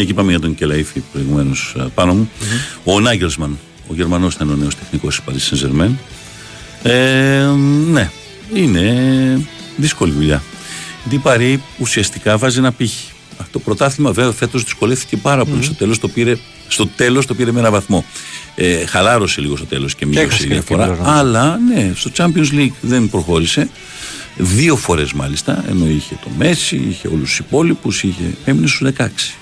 Μια και είπαμε για τον Κελαϊφή προηγουμένως πάνω μου. Ο Νάγκελσμαν, ο Γερμανός ήταν ο νέος τεχνικός της Paris Saint Germain. Ε, ναι, είναι δύσκολη δουλειά. Γιατί η Παρή ουσιαστικά βάζει ένα πύχη. Α, Το πρωτάθλημα βέβαια φέτος δυσκολεύτηκε πάρα πολύ. Στο τέλος το πήρε, στο τέλος το πήρε με ένα βαθμό. Ε, χαλάρωσε λίγο στο τέλος και μείωσε έχασε η και διαφορά. ευκαιρία, Αλλά ναι, στο Champions League δεν προχώρησε. Δύο φορές μάλιστα, ενώ είχε το Μέση, είχε όλους τους υπόλοιπους, είχε, έμεινε στους 16.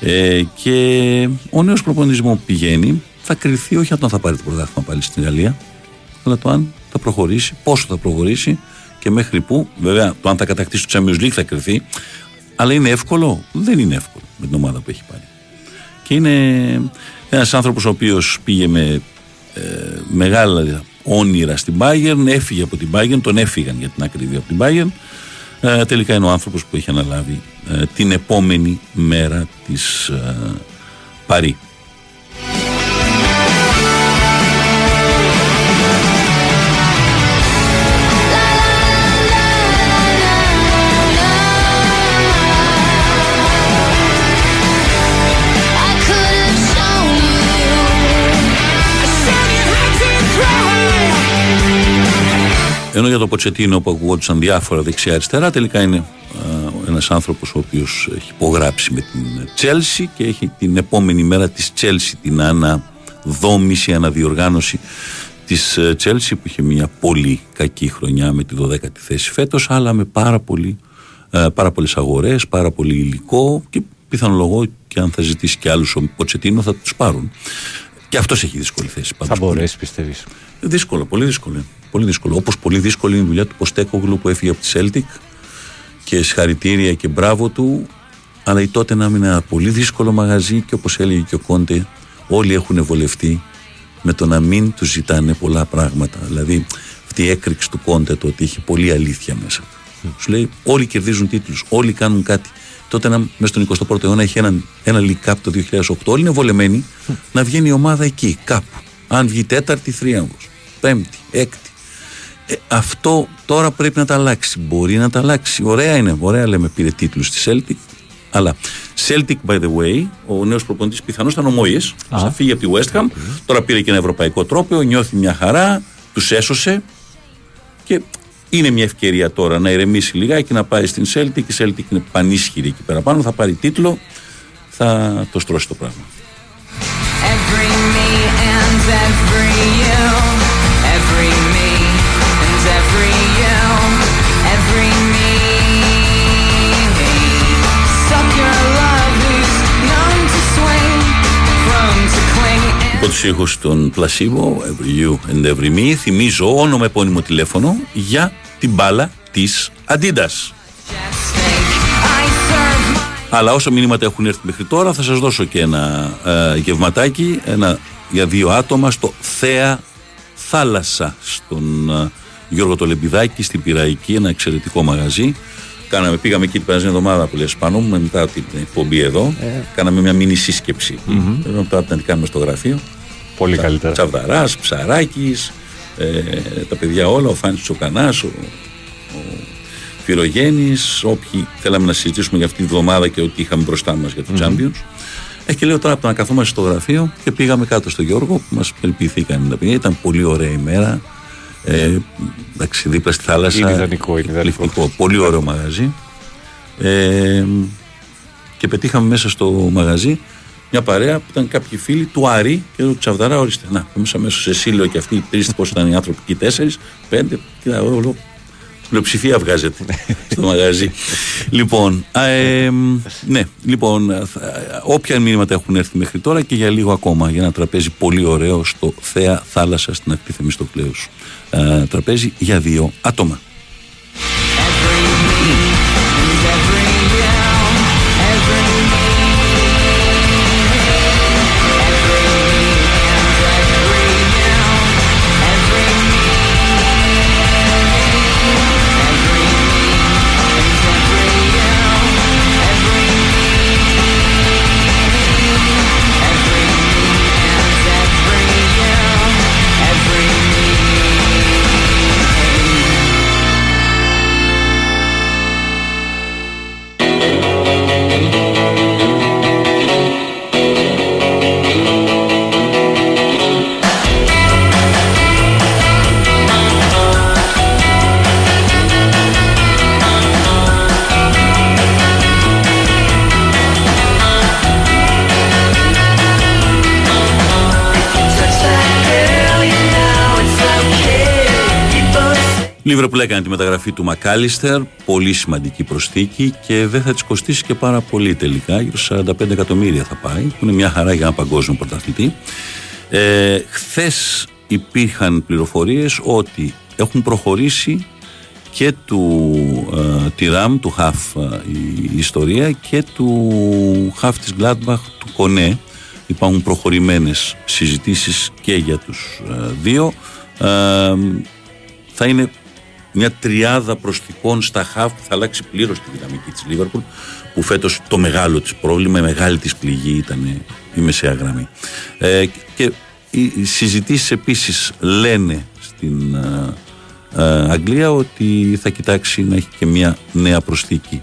Ε, και ο νέος προπονητής μου που πηγαίνει θα κρυθεί όχι αν θα πάρει το πρωτάθλημα πάλι στην Γαλλία, αλλά το αν θα προχωρήσει, πόσο θα προχωρήσει και μέχρι πού. Βέβαια, το αν θα κατακτήσει το Champions League θα κρυθεί. Αλλά είναι εύκολο; Δεν είναι εύκολο με την ομάδα που έχει πάρει. Και είναι ένας άνθρωπος ο οποίος πήγε με ε, μεγάλα όνειρα στην Bayern, έφυγε από την Bayern, τον έφυγαν για την ακρίβεια από την Bayern. Ε, τελικά είναι ο άνθρωπος που έχει αναλάβει ε, την επόμενη μέρα της ε, Παρή. Ενώ για το Ποτσετίνο που ακουγόντουσαν διάφορα δεξιά-αριστερά, τελικά είναι α, ένας άνθρωπος ο οποίος έχει υπογράψει με την Τσέλσι και έχει την επόμενη μέρα της Τσέλσι την αναδόμηση, αναδιοργάνωση της ε, Τσέλσι που είχε μια πολύ κακή χρονιά με τη 12η θέση φέτος αλλά με πάρα, πολύ, ε, πάρα πολλές αγορές, πάρα πολύ υλικό και πιθανολογώ και αν θα ζητήσει και άλλους ο Ποτσετίνο θα τους πάρουν. Και αυτός έχει δύσκολη θέση. Θα πάντως, πολύ. μπορέσει, πιστεύεις. Δύσκολο, πολύ δύσκολο. Πολύ δύσκολο. Όπως πολύ δύσκολη είναι η δουλειά του Ποστέκογλου που έφυγε από τη Celtic και συγχαρητήρια και μπράβο του. Αλλά η τότε να είναι ένα πολύ δύσκολο μαγαζί και όπως έλεγε και ο Κόντε, όλοι έχουν βολευτεί με το να μην τους ζητάνε πολλά πράγματα. Δηλαδή, αυτή η έκρηξη του Κόντε το ότι έχει πολλή αλήθεια μέσα του. Σου λέει, όλοι κερδίζουν τίτλους, όλοι κάνουν κάτι. Τότε να, μέσα στον 21ο αιώνα έχει έναν, ένα League Cup το 2008. Όλοι είναι βολεμένοι να βγαίνει η ομάδα εκεί, κάπου. Αν βγει τέταρτη, θρίαμβος. Πέμπτη, έκτη. Ε, αυτό τώρα πρέπει να τα αλλάξει. Μπορεί να τα αλλάξει. Ωραία είναι. Ωραία λέμε πήρε τίτλους στη Celtic. Αλλά Celtic, by the way, ο νέος προπονητής πιθανώς ήταν ο Μόιες. Θα φύγει από τη West Ham. Τώρα πήρε και ένα ευρωπαϊκό τρόπαιο. Νιώθει μια χαρά. Τους έσωσε. Και είναι μια ευκαιρία τώρα να ηρεμήσει λιγάκι να πάει στην Celtic. Η Celtic είναι πανίσχυρη εκεί πέρα πάνω. Θα πάρει τίτλο. Θα το στρώσει το πράγμα. Cling. Υπό τους ήχους των Placebo, Every You and Every Me, θυμίζω όνομα επώνυμο τηλέφωνο για την μπάλα της Adidas. I serve my Αλλά όσο μηνύματα έχουν έρθει μέχρι τώρα, θα σας δώσω και ένα ε, γευματάκι ένα, για δύο άτομα στο Θέα Θάλασσα, στον ε, Γιώργο Τολεμπιδάκη, στην Πυραϊκή, ένα εξαιρετικό μαγαζί. Κάναμε, πήγαμε εκεί την περασμένη εβδομάδα που λες πάνω μου, μετά την εκπομπή εδώ. Κάναμε μια μίνι σύσκεψη. Mm-hmm. Μετά την κάνουμε στο γραφείο. Πολύ καλύτερα. Τσαβδαράς, ψαράκης, ε, τα παιδιά όλα, ο Φάνης Τσοκανάς, ο, ο Φυρογένης, όποιοι θέλαμε να συζητήσουμε για αυτή τη βδομάδα και ότι είχαμε μπροστά μας για το Champions. Ε, και λέω τώρα από το να καθόμαστε στο γραφείο και πήγαμε κάτω στο Γιώργο που μας περιποιηθήκαν τα παιδιά. Ήταν πολύ ωραία ημέρα. Ε, εντάξει, δίπλα στη θάλασσα. Είναι ιδανικό, είναι ιδανικό. Εκπληκτικό. Πολύ ωραίο μαγαζί. Ε, και πετύχαμε μέσα στο μαγαζί μια παρέα που ήταν κάποιοι φίλοι του Άρη και του Τσαβδαρά. Ορίστε, να, μέσα μέσα σε σύλλογο και αυτοί οι τρεις, πώς ήταν οι άνθρωποι, και οι τέσσερις, πέντε. Κοίτα, εγώ λέω, πλειοψηφία βγάζεται στο μαγαζί. λοιπόν, α, ε, ναι, λοιπόν, θα- όποια μήνυματα έχουν έρθει μέχρι τώρα και για λίγο ακόμα για ένα τραπέζι πολύ ωραίο στο Θέα Θάλασσα στην ακτή Θεμιστοκλέους. Ε, τραπέζι για δύο άτομα. Λίβερπουλ έκανε τη μεταγραφή του Μακάλιστερ, πολύ σημαντική προσθήκη και δεν θα της κοστίσει και πάρα πολύ τελικά. Γύρω στα 45 εκατομμύρια θα πάει, που είναι μια χαρά για ένα παγκόσμιο πρωταθλητή. Ε, Χθες υπήρχαν πληροφορίες ότι έχουν προχωρήσει και του ε, Τιράμ, του Χαφ ε, η ιστορία και του Χαφ της Gladbach του Κονέ. Υπάρχουν προχωρημένες συζητήσεις και για τους ε, δύο. Ε, θα είναι μια τριάδα προστικών στα χαφ που θα αλλάξει πλήρως τη δυναμική της Λίβερπουλ που φέτος το μεγάλο της πρόβλημα, η μεγάλη της πληγή ήταν η μεσαία γραμμή. Ε, και οι οι συζητήσεις επίσης λένε στην ε, ε, Αγγλία ότι θα κοιτάξει να έχει και μια νέα προσθήκη.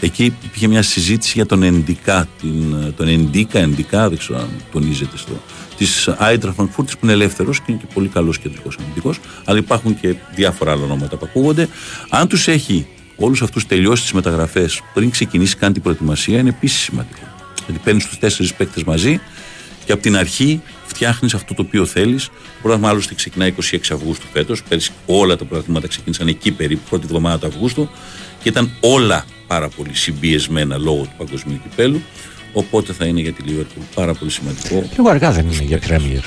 Εκεί υπήρχε μια συζήτηση για τον Ενδικά, την, ε, τον Ενδίκα, Ενδικά, δεν ξέρω αν τονίζεται στο, της Άιντρα Φραγκφούρτης που είναι ελεύθερος και είναι και πολύ καλός κεντρικός αμυντικός, αλλά υπάρχουν και διάφορα άλλα ονόματα που ακούγονται. Αν τους έχει όλους αυτούς τελειώσει τις μεταγραφές πριν ξεκινήσει καν την προετοιμασία είναι επίσης σημαντικό. Γιατί παίρνεις τους τέσσερις παίκτες μαζί και από την αρχή φτιάχνεις αυτό το οποίο θέλεις. Το πρόγραμμα άλλωστε ξεκινάει 26 Αυγούστου φέτος. Πέρυσι όλα τα προγράμματα ξεκίνησαν εκεί περίπου, πρώτη εβδομάδα του Αυγούστου και ήταν όλα πάρα πολύ συμπιεσμένα λόγω του παγκοσμίου κυπέλου. Οπότε θα είναι για τη Λίβερπουλ πάρα πολύ σημαντικό. Λίγο αργά δεν είναι για Πρέμιερ.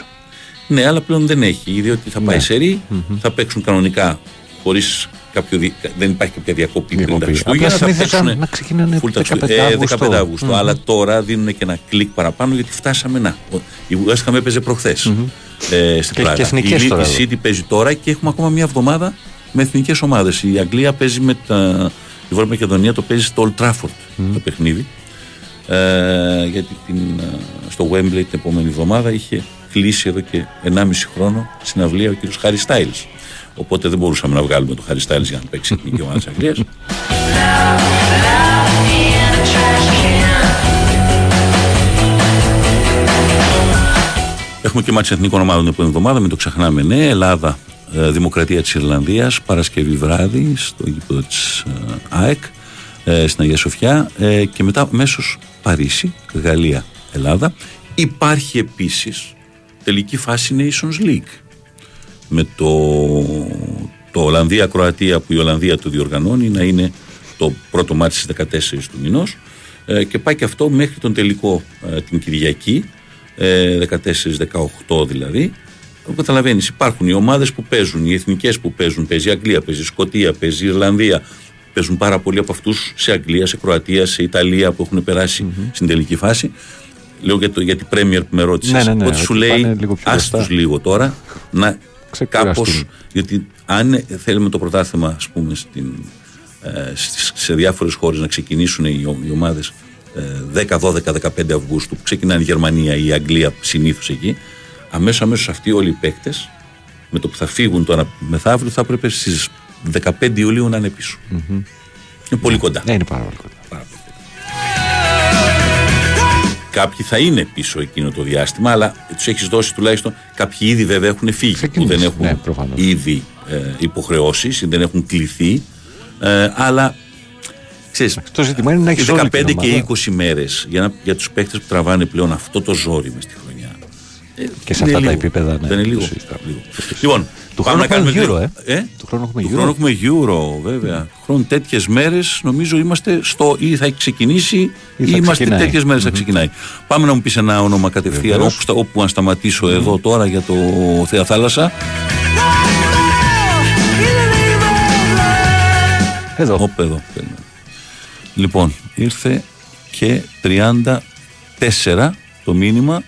Ναι, αλλά πλέον δεν έχει, διότι θα πάει Ναι. σε ρη, θα παίξουν κανονικά χωρίς κάποιο. δι- Δεν υπάρχει κάποια διακοπή πριν τα Διακοπή. Χριστούγεννα. Απλά Θα συνήθιζαν παίξουν να ξεκινάνε full τα 15 ε, Αυγούστου. 15 Αυγούστου. Μμμ. Αλλά τώρα δίνουν και ένα κλικ παραπάνω γιατί φτάσαμε να. Ο- Η West Ham έπαιζε προχθές. Ε, στην Και- Πράγα. και εθνικές η, τώρα η εδώ. City παίζει τώρα και έχουμε ακόμα μια εβδομάδα με εθνικές ομάδες. Η Αγγλία παίζει με τα. Η Βόρεια Μακεδονία το παίζει στο Old Trafford το παιχνίδι. Ε, γιατί την, ε, στο Wembley την επόμενη εβδομάδα είχε κλείσει εδώ και 1,5 χρόνο συναυλία ο κύριος Χάρι Στάιλς. Οπότε δεν μπορούσαμε να βγάλουμε τον Χάρι Στάιλς για να παίξει η εθνική ομάδα της Αγγλίας. Έχουμε και μάτια εθνικών ομάδων την επόμενη εβδομάδα, μην το ξεχνάμε. Ναι, Ελλάδα, ε, Δημοκρατία της Ιρλανδίας, Παρασκευή βράδυ στο γήπεδο της ΑΕΚ ε, στην Αγία Σοφιά ε, και μετά μέσως Παρίσι, Γαλλία, Ελλάδα. Υπάρχει επίσης τελική φάση Nations League με το, το Ολλανδία-Κροατία που η Ολλανδία το διοργανώνει να είναι το πρώτο μάτι στις 14 του μηνός ε, και πάει και αυτό μέχρι τον τελικό ε, την Κυριακή ε, 14-18 δηλαδή Καταλαβαίνεις, υπάρχουν οι ομάδες που παίζουν, οι εθνικές που παίζουν. Παίζει η Αγγλία, παίζει η Σκωτία, παίζει η Ιρλανδία. Παίζουν πάρα πολλοί από αυτούς σε Αγγλία, σε Κροατία, σε Ιταλία που έχουν περάσει στην τελική φάση. Λέω για, το, για την Premier που με ρώτησες. Ναι, ναι, ναι, ότι σου ότι λέει, πάνε λίγο πιο άστος μπροστά. λίγο τώρα να Ξεκουραστούν. κάπως, γιατί αν θέλουμε το πρωτάθλημα ας πούμε στην, ε, στις- σε διάφορες χώρες να ξεκινήσουν οι, ο- οι ομάδες ε, 10, 12, 15 Αυγούστου που ξεκινάνε η Γερμανία ή η Αγγλία συνήθως εκεί αμέσως αμέσως αυτοί όλοι οι παίκτες με το που θα φύγουν τώρα μεθαύριο θα έπρεπε στις 15 Ιουλίου να είναι πίσω. Είναι πολύ κοντά. Ναι, είναι πάρα πολύ κοντά. Κάποιοι θα είναι πίσω εκείνο το διάστημα, αλλά τους έχεις δώσει τουλάχιστον. Κάποιοι ήδη βέβαια έχουν φύγει που Ξεκίνησε, δεν έχουν ναι, προφανώς. ήδη ε, υποχρεώσεις ή δεν έχουν κληθεί. Ε, αλλά ξέρεις, Το ζήτημα είναι να έχεις 15 όλη την και ομάδα. 20 μέρες για, να- για τους παίχτε που τραβάνε πλέον αυτό το ζόρι μες στη χρονιά. Ε, Και σε είναι αυτά τα λίγο. επίπεδα, ναι, Δεν είναι λίγο. το συζητάμε. λίγο. Λοιπόν, Του πάμε χρόνου να έχουμε κάνουμε. Euro, ε. ε; Του χρόνου έχουμε Του Euro. χρόνου έχουμε Euro, βέβαια. Του χρόνου τέτοιες μέρες νομίζω είμαστε στο ή θα έχει ξεκινήσει ή, Ή θα είμαστε ξεκινάει. τέτοιες μέρες θα ξεκινάει. Πάμε να μου πεις ένα όνομα κατευθείαν Βεβαίως. όπου, στα- όπου να σταματήσω εδώ τώρα για το Θέα Θάλασσα. Εδώ. Οπ, εδώ. περίμενε. Λοιπόν, ήρθε και 34 το μήνυμα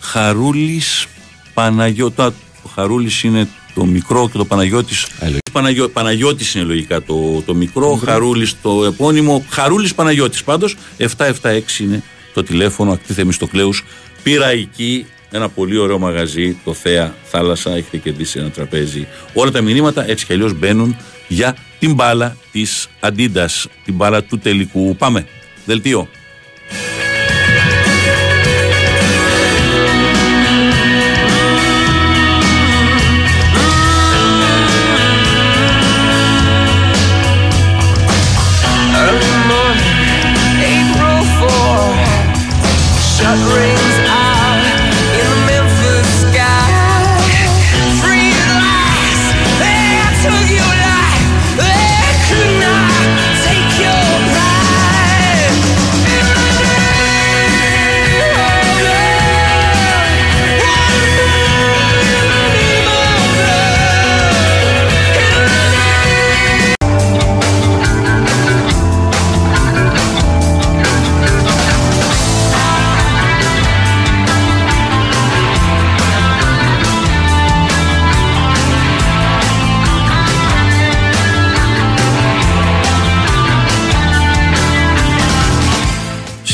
Χαρούλης Παναγιώτα. Ο Χαρούλης είναι το μικρό και το Παναγιώτης. Παναγιώ, Παναγιώτης είναι λογικά το, το μικρό, Χαρούλης το επώνυμο. Χαρούλης Παναγιώτης πάντως. 776 είναι το τηλέφωνο ακτή Θεμιστοκλέους. Πυραϊκή, ένα πολύ ωραίο μαγαζί, το Θέα Θάλασσα. Έχετε κερδίσει ένα τραπέζι. Όλα τα μηνύματα έτσι κι αλλιώς μπαίνουν για την μπάλα της Αντίντας, την μπάλα του τελικού. Πάμε, δελτίο.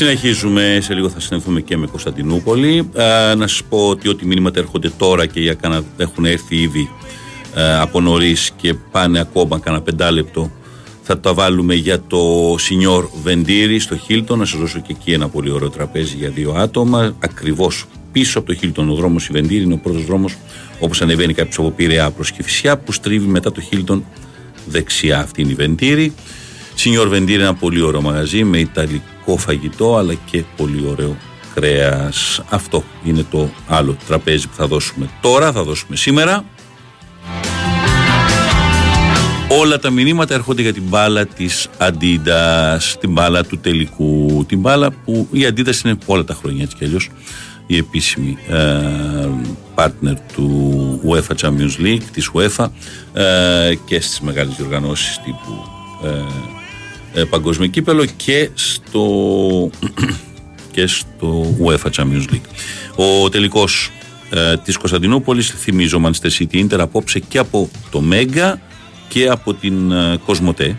Συνεχίζουμε, σε λίγο θα συνεχθούμε και με Κωνσταντινούπολη. Ε, να σας πω ότι ό,τι μηνύματα έρχονται τώρα και για κάνα, έχουν έρθει ήδη ε, από νωρίς και πάνε ακόμα κάνα πεντάλεπτο θα τα βάλουμε για το Σινιόρ Βεντήρι στο Χίλτον. Να σας δώσω και εκεί ένα πολύ ωραίο τραπέζι για δύο άτομα. Ακριβώς πίσω από το Χίλτον ο δρόμος η Βεντήρι είναι ο πρώτος δρόμος όπως ανεβαίνει κάποιος από Πειραιά προς Κηφισιά που στρίβει μετά το Χίλτον δεξιά. Αυτή είναι η Βεντήρι. Σινιόρ Βεντήρι ένα πολύ ωραίο μαγαζί με ιταλικό φαγητό αλλά και πολύ ωραίο κρέας. Αυτό είναι το άλλο τραπέζι που θα δώσουμε τώρα, θα δώσουμε σήμερα. Όλα τα μηνύματα έρχονται για την μπάλα της Αντίντας, την μπάλα του τελικού, την μπάλα που η Αντίντας είναι όλα τα χρόνια έτσι κι αλλιώς η επίσημη ε, partner του UEFA Champions League, της UEFA ε, και στις μεγάλες διοργανώσεις τύπου ε, ε, παγκόσμιο κύπελο και στο, και στο UEFA Champions League. Ο τελικός ε, της Κωνσταντινούπολης, θυμίζω Manchester City Inter απόψε και από το Μέγκα και από την ε, Κοσμοτέ.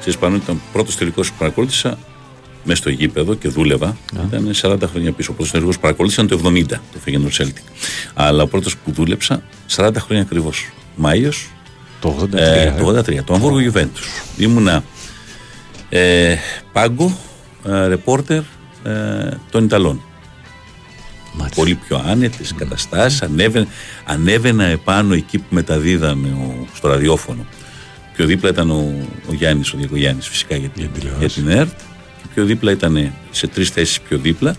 Ξέρεις πάνω ήταν ο πρώτος τελικός που παρακολούθησα μέσα στο γήπεδο και δούλευα. Ήταν 40 χρόνια πίσω. Ο πρώτος τελικός που παρακολούθησα ήταν το 70, το Φεγγενό Celtic. Αλλά ο πρώτος που δούλεψα 40 χρόνια ακριβώς. Μάιος Το 83. ε, ε. το 83, το Αμβούργο Γιουβέντους. Ήμουνα ε, πάγκο, ε, ρεπόρτερ ε, των Ιταλών. Πολύ πιο άνετες καταστάσεις. Ανέβαινα, ανέβαινα επάνω εκεί που μεταδίδανε ο, στο ραδιόφωνο. Πιο δίπλα ήταν ο, ο Γιάννης, ο Διακογιάννης φυσικά για, την- για την ΕΡΤ. Και πιο δίπλα ήταν, σε τρεις θέσεις πιο δίπλα,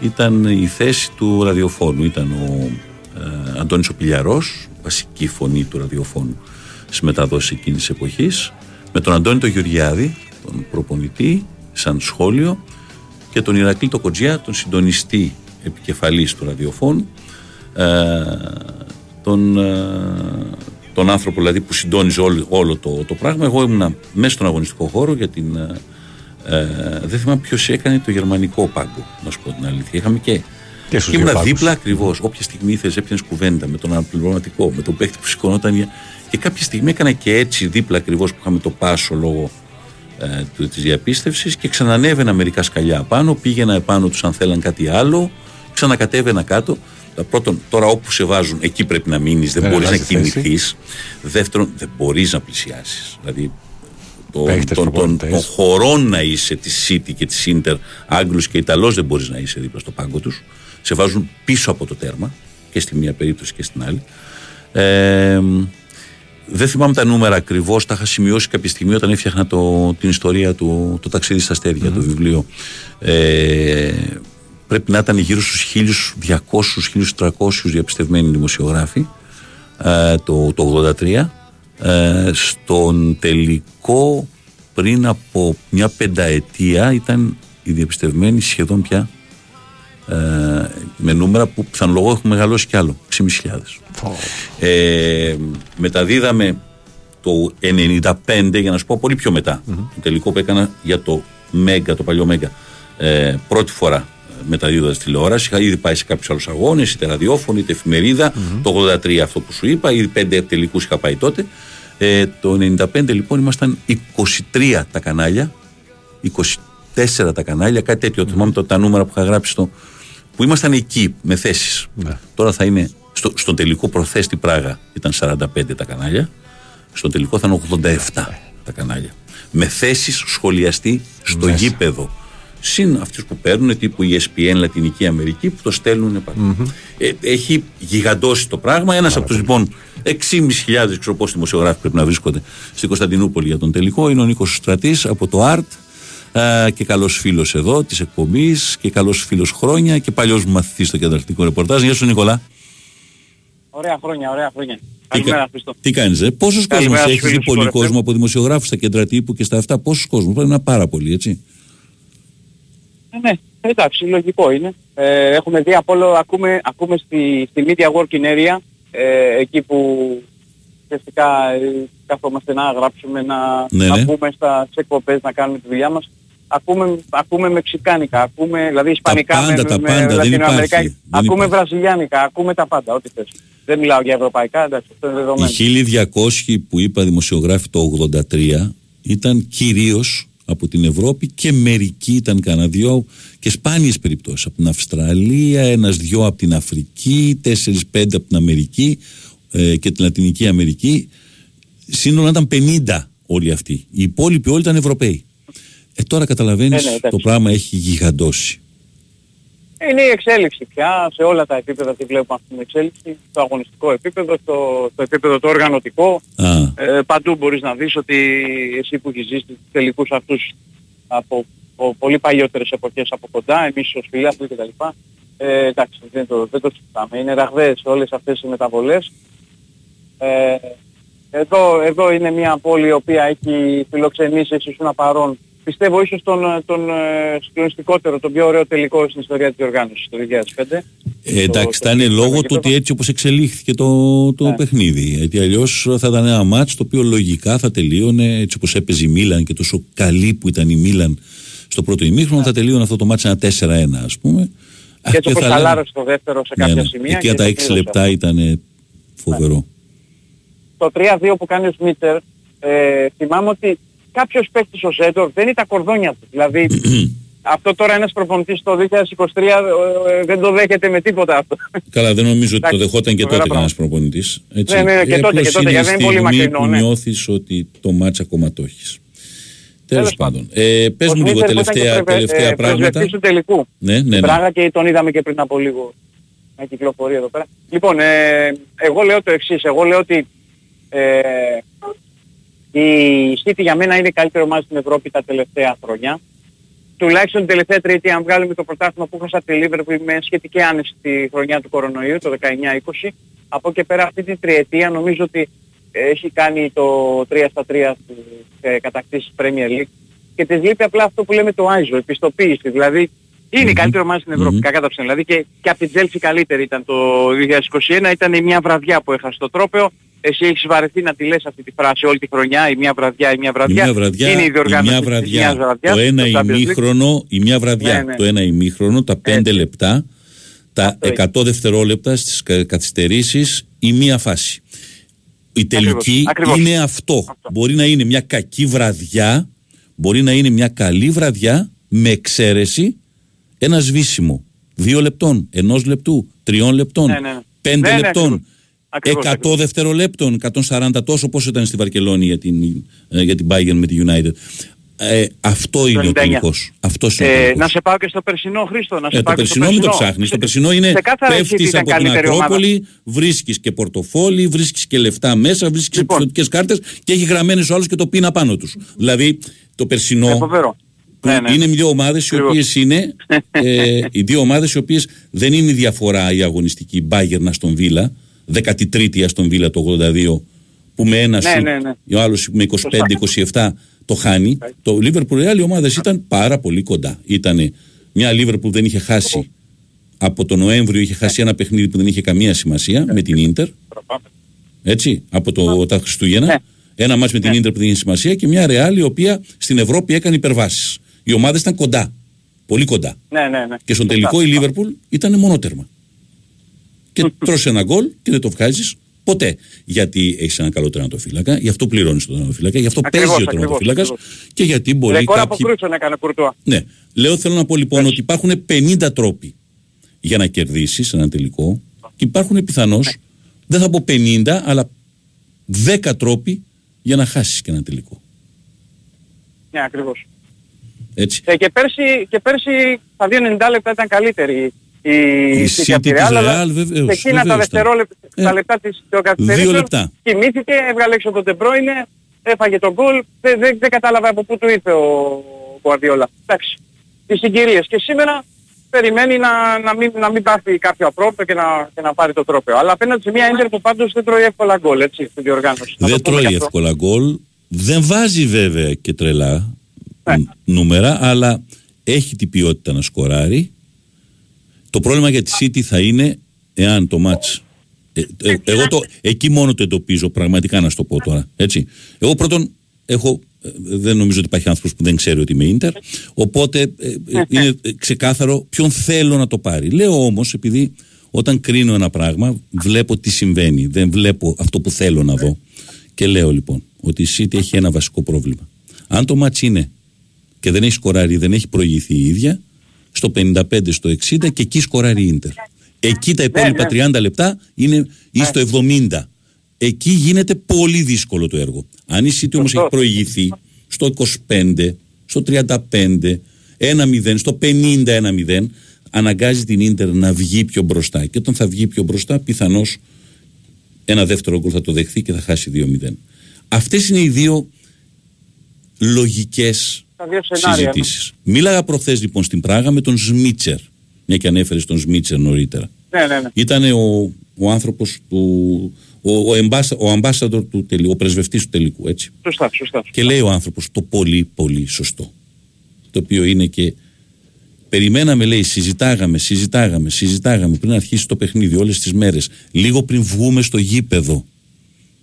ήταν η θέση του ραδιοφώνου. Ήταν ο ε, Αντώνης ο Πηλιαρός, βασική φωνή του ραδιοφώνου στις μεταδόσεις εκείνης της εποχής, με τον Αντώνη τον Γεωργιάδη, τον προπονητή, σαν σχόλιο, και τον Ηρακλή το Κοτζιά, τον συντονιστή επικεφαλής του ραδιοφώνου, ε, τον, ε, τον άνθρωπο δηλαδή που συντόνιζε όλο, όλο το, το πράγμα. Εγώ ήμουν μέσα στον αγωνιστικό χώρο για την. Ε, ε, δεν θυμάμαι ποιος έκανε το γερμανικό πάγκο, να σου πω την αλήθεια. Είχαμε και. Και στους ήμουν δύο πάγκους. δίπλα ακριβώς. Όποια στιγμή θε, έπιανες κουβέντα με τον αναπληρωματικό, με τον παίκτη που σηκωνόταν για, Και κάποια στιγμή έκανα και έτσι δίπλα ακριβώς που είχαμε το πάσο λόγω ε, του- της διαπίστευσης και ξανανέβαινα μερικά σκαλιά πάνω, πήγαινα επάνω τους αν θέλαν κάτι άλλο, ξανακατέβαινα κάτω. Τα Πρώτον, τώρα όπου σε βάζουν, εκεί πρέπει να μείνεις, δεν Δεν μπορείς να αλλάζει θέση. κινηθείς. Δεύτερον, δεν μπορείς να πλησιάσεις. Δηλαδή, το, Παίχτες, των, των, προπονητές. των χωρών να είσαι της City και της Inter, Άγγλους και Ιταλός δεν μπορείς να είσαι δίπλα στο πάγκο τους. Σε βάζουν πίσω από το τέρμα και στη μία περίπτωση και στην άλλη. Ε, δεν θυμάμαι τα νούμερα ακριβώς. Τα είχα σημειώσει κάποια στιγμή όταν έφτιαχνα το, την ιστορία του το ταξίδι στα αστέρια, το βιβλίο. Ε, πρέπει να ήταν γύρω στους 1200-1300 διαπιστευμένοι δημοσιογράφοι ε, το, το 83 ε, στον τελικό πριν από μια πενταετία ήταν οι διαπιστευμένοι σχεδόν πια ε, με νούμερα που πιθανολογώ έχουν μεγαλώσει κι άλλο 6.500 ε, μεταδίδαμε το 95 για να σου πω πολύ πιο μετά. Το τελικό που έκανα για το Μέγκα, το παλιό Μέγκα. Ε, πρώτη φορά ε, μεταδίδοντας τηλεόραση. Είχα ήδη πάει σε κάποιους άλλους αγώνες είτε ραδιόφωνο είτε εφημερίδα. Το 83 αυτό που σου είπα ήδη πέντε τελικούς είχα πάει τότε. Ε, το 95 λοιπόν ήμασταν 23 τα κανάλια. 24 τα κανάλια κάτι τέτοιο. Θυμάμαι το, τα νούμερα που είχα γράψει στο, που ήμασταν εκεί με θέσεις. Τώρα θα είναι στο, στον τελικό προθέστη Πράγα ήταν 45 τα κανάλια. Στον τελικό θα είναι 87 τα κανάλια. Με θέσεις σχολιαστή στο Μέσα. γήπεδο συν αυτούς που παίρνουν τύπου ESPN Λατινική Αμερική που το στέλνουν πάνω. Ε, έχει γιγαντώσει το πράγμα. Ένας από τους λοιπόν 6.500 ξέρω πόσοι δημοσιογράφοι πρέπει να βρίσκονται στην Κωνσταντινούπολη για τον τελικό είναι ο Νίκος Στρατής από το ΑΡΤ ε, και καλός φίλος εδώ της εκπομπής και καλός φίλος χρόνια και παλιός μου μαθητής στο κεντρικό ρεπορτάζ. Γεια σου Νικολά. Ωραία χρόνια, ωραία χρόνια. Τι, Καλημέρα, κα- Χριστό. τι κάνεις, ε; Πόσου κόσμου Καλημέρα στους έχει δει φίλους του πολύ Sport FM. κόσμο από δημοσιογράφους στα κέντρα τύπου και στα αυτά; Πόσου κόσμου, πρέπει να είναι πάρα πολύ, έτσι. Ε, ναι, εντάξει, λογικό είναι. Ε, έχουμε δει από όλο, ακούμε, ακούμε στη, στη Media Working Area, ε, εκεί που ουσιαστικά ε, καθόμαστε να γράψουμε, να, Ναι, να ναι. πούμε στα στις εκπομπές, να κάνουμε τη δουλειά μας. Ακούμε, ακούμε μεξικάνικα, ακούμε δηλαδή ισπανικά πάντα, με, τα με πάντα, δεν λατινοαμερικάνικα. υπάρχει, δεν Ακούμε βραζιλιάνικα, ακούμε τα πάντα, ό,τι θες. Δεν μιλάω για ευρωπαϊκά, εντάξει, αυτό είναι δεδομένο. Οι 1200 που είπα δημοσιογράφοι το 83 ήταν κυρίως από την Ευρώπη και μερικοί ήταν κανένα δυο και σπάνιες περιπτώσεις από την Αυστραλία, ένας δυο από την Αφρική, τέσσερις πέντε από την Αμερική ε, και την Λατινική Αμερική. Σύνολα ήταν 50 όλοι αυτοί. Οι υπόλοιποι όλοι ήταν Ευρωπαίοι. Ε, τώρα καταλαβαίνεις Ε, ναι, εντάξει. το πράγμα έχει γιγαντώσει. Είναι η εξέλιξη πια σε όλα τα επίπεδα τη βλέπουμε αυτή την εξέλιξη. Στο αγωνιστικό επίπεδο, στο, στο επίπεδο το οργανωτικό. Α, Ε, παντού μπορείς να δεις ότι εσύ που έχεις ζήσει τους τελικούς αυτούς από, από πολύ παλιότερες εποχές από κοντά, εμείς ως φιλάθλοι κτλ. Ε, εντάξει, δεν το, δεν το συζητάμε. Είναι ραγδαίες όλες αυτές οι μεταβολές. Ε, εδώ, εδώ είναι μια πόλη η οποία έχει φιλοξενήσει, εσύ ήσουν παρόν. Πιστεύω ίσως τον, τον ε, συγκλονιστικότερο, τον πιο ωραίο τελικό στην ιστορία της διοργάνωσης το 2005. Ε, εντάξει, θα είναι λόγω του ότι έτσι όπως εξελίχθηκε το, το παιχνίδι. Γιατί αλλιώς θα ήταν ένα μάτς το οποίο λογικά θα τελείωνε έτσι όπως έπαιζε η Μίλαν και τόσο καλή που ήταν η Μίλαν στο πρώτο ημίχρονο, θα τελείωνε αυτό το μάτς ένα 4-1 ας πούμε. Α, Και έτσι όπως θα λέμε- χαλάρωσε το δεύτερο σε κάποια Ναι, ναι. σημεία. Εκεί και τα το 6 πλήρωσε λεπτά αυτό. ήταν φοβερό. το 3-2 που κάνει ο Σμίτερ, ε, θυμάμαι ότι κάποιος παίκτης ο Ζέντορ δεν ήταν κορδόνια του. Δηλαδή αυτό τώρα ένας προπονητής το 2023 ε, ε, δεν το δέχεται με τίποτα αυτό. Καλά, δεν νομίζω ότι το Εντάξει, δεχόταν και φοβερά τότε κανένας προπονητής. Ναι, ναι, και τότε, και τότε, γιατί δεν είναι πολύ μακρινό, που ναι. νιώθεις ότι το μάτσα ακόμα το έχεις. Τέλος Τέλος πάντων. Ε, Πες Ο μου λίγο Σμίτερ που ήταν και τελευταία, πρεβε- τελευταία ε, πράγματα. πρεσβευτής του τελικού. Ναι, ναι, Στην ναι. Πράγα και τον είδαμε και πριν από λίγο να κυκλοφορεί εδώ πέρα. Λοιπόν, ε, εγώ λέω το εξής. Εγώ λέω ότι ε, η City για μένα είναι η καλύτερη ομάδα στην Ευρώπη τα τελευταία χρόνια. Τουλάχιστον την τελευταία τριετία, αν βγάλουμε το πρωτάθλημα που είχα στη Liverpool με σχετική άνεση τη χρονιά του κορονοϊού, το 19-20. Από και πέρα αυτή τη τριετία νομίζω ότι έχει κάνει το 3 στα 3 στις ε, κατακτήσεις Premier League και της λείπει απλά αυτό που λέμε το ISO, η πιστοποίηση. Δηλαδή είναι η καλύτερη ομάδα στην Ευρώπη, κακά τα ψέματα. Δηλαδή και, και από την Chelsea καλύτερη ήταν το 2021, ήταν η μια βραδιά που έχασε το τρόπαιο. Εσύ έχεις βαρεθεί να τη λες αυτή τη φράση όλη τη χρονιά, η μια βραδιά, η μια Η βραδιά. μια βραδιά, είναι η η διοργάνωση μια της βραδιά, μιας βραδιάς, το ένα στο Champions League. ημίχρονο, η μια βραδιά, Ναι, ναι. το ένα ημίχρονο, τα πέντε λεπτά, τα 100 δευτερόλεπτα στις κα- καθυστερήσεις, η μία φάση. Η τελική ακριβώς. είναι αυτό. Μπορεί να είναι μια κακή βραδιά, μπορεί να είναι μια καλή βραδιά με εξαίρεση ένα σβήσιμο δύο λεπτών, ενός λεπτού, τριών λεπτών, Ναι, ναι, ναι. πέντε Ναι, ναι, λεπτών, ακριβώς. Ακριβώς, 100 δευτερολέπτων, 140 τόσο πόσο ήταν στη Βαρκελόνη για την, ε, για την Bayern με τη United. Ε, αυτό είναι ο 99. τελικός. Αυτός είναι ο Ε, τελικός. να σε πάω και στο περσινό Χρήστο. Να σε Ε, το πάω και στο περσινό μην το ψάχνεις. Το περσινό είναι Ξεκάθαρα η City πέφτεις ήταν από την καλύτερη ομάδα. Ακρόπολη, βρίσκεις και πορτοφόλι, βρίσκεις και λεφτά μέσα, βρίσκεις Λοιπόν. και πιστοτικέ κάρτες και έχει γραμμένες ο άλλος και το πίνα πάνω τους. δηλαδή το περσινό. Ε, φοβερό. που Ναι, ναι. Είναι δύο ομάδες οι Ακριβώς. οποίες είναι. ε, οι δύο ομάδες οι οποίες δεν είναι η διαφορά η αγωνιστική Bayern Αστον Βίλα, 13η Αστον Βίλα το 82, που με ένα Ναι, σουτ, ναι, ναι. ο άλλος με 25-27 το χάνει. Το Liverpool Real οι ομάδες ήταν πάρα πολύ κοντά. Ήταν μια Liverpool που δεν είχε χάσει από τον Νοέμβριο, είχε χάσει ένα παιχνίδι που δεν είχε καμία σημασία με την Ίντερ. Έτσι, από το, τα Χριστούγεννα. Ένα μάτς με την Ίντερ που δεν είχε σημασία και μια Real η οποία στην Ευρώπη έκανε υπερβάσεις. Οι ομάδες ήταν κοντά. Πολύ κοντά. Ναι, ναι, ναι. Και στον τελικό η Λίβερπουλ ήταν μονότερμα. Και τρως ένα γκολ και δεν το βγάζεις ποτέ. Γιατί έχεις έναν καλό τερματοφύλακα, γι' αυτό πληρώνεις τον τερματοφύλακα, γι' αυτό Ακριβώς, παίζει ο ακριβώς, τερματοφύλακας ακριβώς. και γιατί μπορεί Ρεκόρ κάποιοι... αποκρούσεων έκανε Κουρτουά. Ναι. Λέω θέλω να πω λοιπόν ότι υπάρχουν 50 τρόποι για να κερδίσεις έναν τελικό και υπάρχουν πιθανώς, δεν θα πω 50, αλλά 10 τρόποι για να χάσεις και έναν τελικό. Ναι, ακριβώς. Έτσι. Ε, και, πέρσι, και πέρσι τα δύο 90 λεπτά ήταν καλύτερη η, Η City City από τη της Real, αλλά Real, βεβαίως, σε εκείνα τα, βεβαίως δευτερόλεπτα, ήταν. τα Ε, λεπτά της των δύο καθυστερήσεων λεπτά. κοιμήθηκε, έβγαλε έξω τον Τεμπρόινε, έφαγε τον γκολ, δεν, δεν, δεν κατάλαβα από πού του ήρθε ο Guardiola. Εντάξει, τις συγκυρίες. Και σήμερα περιμένει να, να, μην, να μην πάθει κάποιο απρόπτο και να, και να πάρει το τρόπαιο. Αλλά απέναντι σε μια Ίντερ που πάντως δεν τρώει εύκολα γκολ, έτσι, στην διοργάνωση. Να Δεν το πούμε τρώει και αυτό. εύκολα γκολ. Δεν βάζει βέβαια και τρελά Ναι. ν- νούμερα, αλλά έχει την ποιότητα να σκοράρει. Το πρόβλημα για τη City θα είναι εάν το μάτς ε, ε, εγώ το, εκεί μόνο το εντοπίζω πραγματικά να σου το πω τώρα. Έτσι. Εγώ πρώτον έχω, ε, δεν νομίζω ότι υπάρχει άνθρωπος που δεν ξέρει ότι είμαι Ίντερ, οπότε ε, ε, είναι ε, ξεκάθαρο ποιον θέλω να το πάρει. Λέω όμως επειδή όταν κρίνω ένα πράγμα βλέπω τι συμβαίνει, δεν βλέπω αυτό που θέλω να δω. Και λέω λοιπόν ότι η City έχει ένα βασικό πρόβλημα. Αν το μάτς είναι και δεν έχει σκοράρει, δεν έχει προηγηθεί η ίδια, στο 55, στο 60 και εκεί σκοράρει η Ίντερ. Εκεί τα υπόλοιπα 30 λεπτά είναι ή στο 70. Εκεί γίνεται πολύ δύσκολο το έργο. Αν η City όμως έχει προηγηθεί στο 25, στο 35, 1-0, στο 50-1-0, αναγκάζει την Ίντερ να βγει πιο μπροστά. Και όταν θα βγει πιο μπροστά, πιθανώς ένα δεύτερο γκολ θα το δεχθεί και θα χάσει 2-0. Αυτές είναι οι δύο λογικές Τα δύο σενάρια. ναι. συζητήσεις. Μίλαγα προχθές λοιπόν στην Πράγα με τον Σμίτσερ. Μια και ανέφερες τον Σμίτσερ νωρίτερα. Ναι, ναι, ναι. Ήταν ο, ο άνθρωπος του. Ο, ο, εμπάσα, ο ambassador του τελικού, ο πρεσβευτής του τελικού, έτσι. Σωστά, σωστά. Και λέει ο άνθρωπος το πολύ πολύ σωστό. Το οποίο είναι και περιμέναμε λέει συζητάγαμε, συζητάγαμε, συζητάγαμε πριν αρχίσει το παιχνίδι όλες τις μέρες λίγο πριν βγούμε στο γήπεδο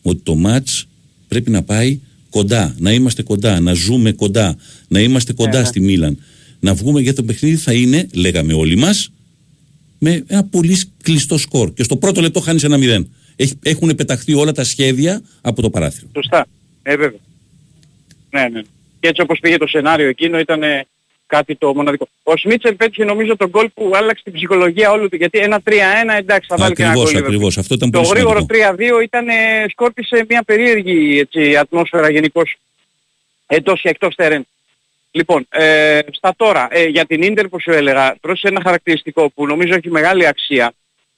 ότι το μάτς πρέπει να πάει κοντά, να είμαστε κοντά, να ζούμε κοντά, να είμαστε κοντά ναι. στη Μίλαν. Να βγούμε για το παιχνίδι θα είναι, λέγαμε όλοι μας, με ένα πολύ κλειστό σκορ. Και στο πρώτο λεπτό χάνεις ένα μηδέν. Έχει, έχουν πεταχθεί όλα τα σχέδια από το παράθυρο. Σωστά. Ε, βέβαια. Ναι, ναι. Και έτσι όπως πήγε το σενάριο εκείνο ήταν ε, κάτι το μοναδικό. Ο Σμίτσελ πέτυχε νομίζω τον γκολ που άλλαξε την ψυχολογία όλου του. Γιατί ένα 3-1 εντάξει θα βάλει και ένα Ακριβώς, γκολ. ακριβώς. Αυτό ήταν Το πολύ γρήγορο σημαντικό. 3-2 ήταν, ε, σκόρπισε μια περίεργη έτσι, ατμόσφαιρα γενικώς εντός και εκτός τερέν. Λοιπόν, ε, στα τώρα, ε, για την Ίντερ που σου έλεγα, πρόσεχε ένα χαρακτηριστικό που νομίζω έχει μεγάλη αξία.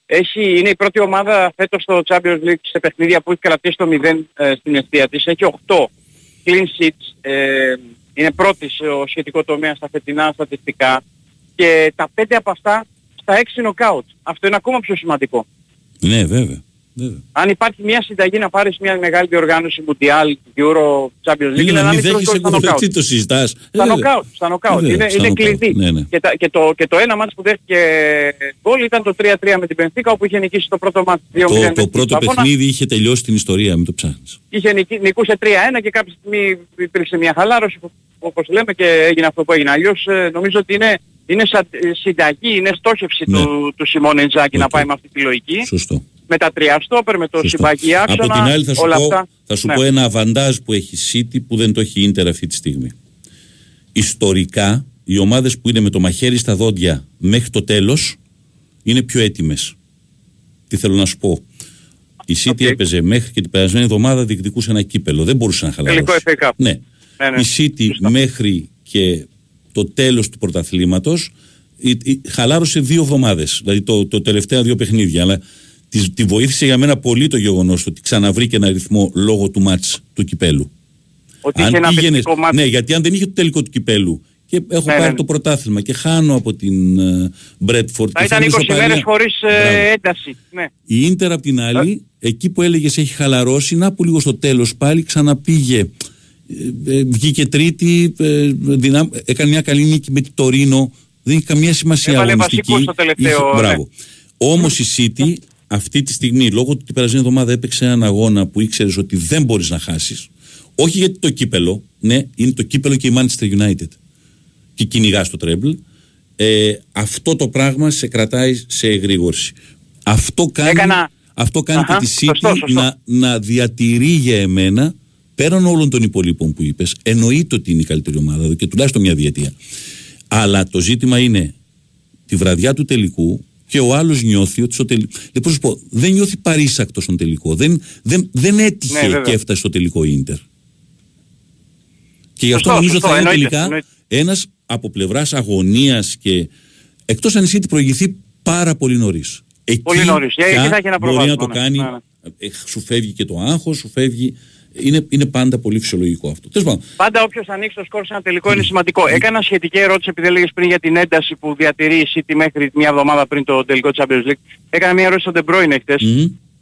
Έχει, είναι η πρώτη ομάδα φέτος στο Champions League σε παιχνίδια που έχει κρατήσει το 0 ε, στην αιστεία της. Έχει 8 clean sheets. Ε, είναι πρώτης σε ο σχετικό τομέα στα φετινά στατιστικά. Και τα 5 από αυτά στα 6 knockout. Αυτό είναι ακόμα πιο σημαντικό. Ναι, βέβαια. βέβαια. Αν υπάρχει μια συνταγή να πάρεις μια μεγάλη διοργάνωση Mundial, Euro, Champions League, Είναι να να μην μην τρως δέχεσαι γκολ γκολ, στα knockout. τι το συζητάς. Ε, Στα βέβαια. νοκάουτ, στα νοκάουτ. Βέβαια, Είναι, στα είναι νοκάουτ. κλειδί. Ναι, ναι. Και, τα, και, το, και το ένα μάτς που δέχτηκε γκολ ήταν το 3-3 με την Πενθήκα όπου είχε νικήσει το πρώτο μάτς 2-0. Το, με το την πρώτο Λισαβόνα. παιχνίδι είχε τελειώσει την ιστορία, μην το ψάχνεις. Είχε νικη, νικούσε 3-1 και κάποια στιγμή υπήρξε μια χαλάρωση που- όπως λέμε και έγινε αυτό που έγινε. Αλλιώς ε, νομίζω ότι είναι, είναι σα, συνταγή, είναι στόχευση Ναι. του, του Σιμών Ιντζάκη να πάει με αυτή τη λογική. Σωστό. με τα τρία στόπερ, με το συμπάκι άξονα, Από την άλλη θα σου, όλα πω, αυτά. θα σου Ναι. πω ένα αβαντάζ που έχει η City που δεν το έχει η Ίντερ αυτή τη στιγμή. Ιστορικά, οι ομάδες που είναι με το μαχαίρι στα δόντια μέχρι το τέλος είναι πιο έτοιμες. Τι θέλω να σου πω. Η City έπαιζε μέχρι και την περασμένη εβδομάδα διεκδικούσε ένα κύπελο. Δεν μπορούσε να χαλαρώσει. Τελικό FA Cup. Ναι. Ναι, ναι. Η City μέχρι και το τέλος του πρωταθλήματος η- η- χαλάρωσε δύο εβδομάδες. Δηλαδή το, το τελευταία δύο παιχνίδια. Αλλά τη, τη βοήθησε για μένα πολύ το γεγονός ότι ξαναβρήκε ένα ρυθμό λόγω του μάτς του κυπέλου. Ότι είχε ένα πήγαινες- απαιτητικό μάτς. Ναι, γιατί αν δεν είχε το τελικό του κυπέλου και έχω Ναι, πάρει ναι, ναι. το πρωτάθλημα και χάνω από την Μπρέτφορντ. Θα ήταν 20 μέρες χωρίς ε, ένταση. Ναι. Η Ίντερ απ' την άλλη, εκεί που έλεγες έχει χαλαρώσει, να που λίγο στο τέλος πάλι ξαναπήγε. Ε, ε, βγήκε τρίτη, ε, δυνάμ- έκανε μια καλή νίκη με τη Τωρίνο. Δεν έχει καμία σημασία Έβαλε αγωνιστική. βασικό στο τελευταίο, ναι. μπράβο. Όμως η City αυτή τη στιγμή, λόγω του ότι την περασμένη εβδομάδα έπαιξε έναν αγώνα που ήξερες ότι δεν μπορείς να χάσεις. Όχι γιατί το κύπελο, ναι, είναι το κύπελο και η Manchester United. Και κυνηγά το τρέμπλ. Ε, αυτό το πράγμα σε κρατάει σε εγρήγορση. Αυτό κάνει, Έκανα- αυτό κάνει Αχα, και τη City σωστό, σωστό. να, να διατηρεί για εμένα πέραν όλων των υπολείπων που είπες εννοείται ότι είναι η καλύτερη ομάδα εδώ και τουλάχιστον μια διετία αλλά το ζήτημα είναι τη βραδιά του τελικού και ο άλλος νιώθει ότι στο τελικό λοιπόν, πώς σου πω, δεν νιώθει παρήσακτος στον τελικό δεν, δεν, δεν έτυχε Ναι, βέβαια. και έφτασε στο τελικό Ίντερ και γι' αυτό Σωστό, νομίζω σωστό, θα είναι εννοείται, τελικά εννοείται. ένας από πλευράς αγωνίας και εκτός αν η City προηγηθεί πάρα πολύ νωρίς Εκεί Πολύ νωρίς. πια Εκεί θα έχει ένα μπορεί να προβάδισμα, το ναι. κάνει Ναι, ναι. ε, σου φεύγει και το άγχος, σου φεύγει. Είναι, είναι πάντα πολύ φυσιολογικό αυτό. Τέλος πάντων, Πάντα όποιος ανοίξει το σκορ σε ένα τελικό είναι σημαντικό. Έκανα σχετική ερώτηση επειδή έλεγες πριν για την ένταση που διατηρεί η City μέχρι μια εβδομάδα πριν το τελικό Champions League. Έκανα μια ερώτηση στον De Bruyne χτες.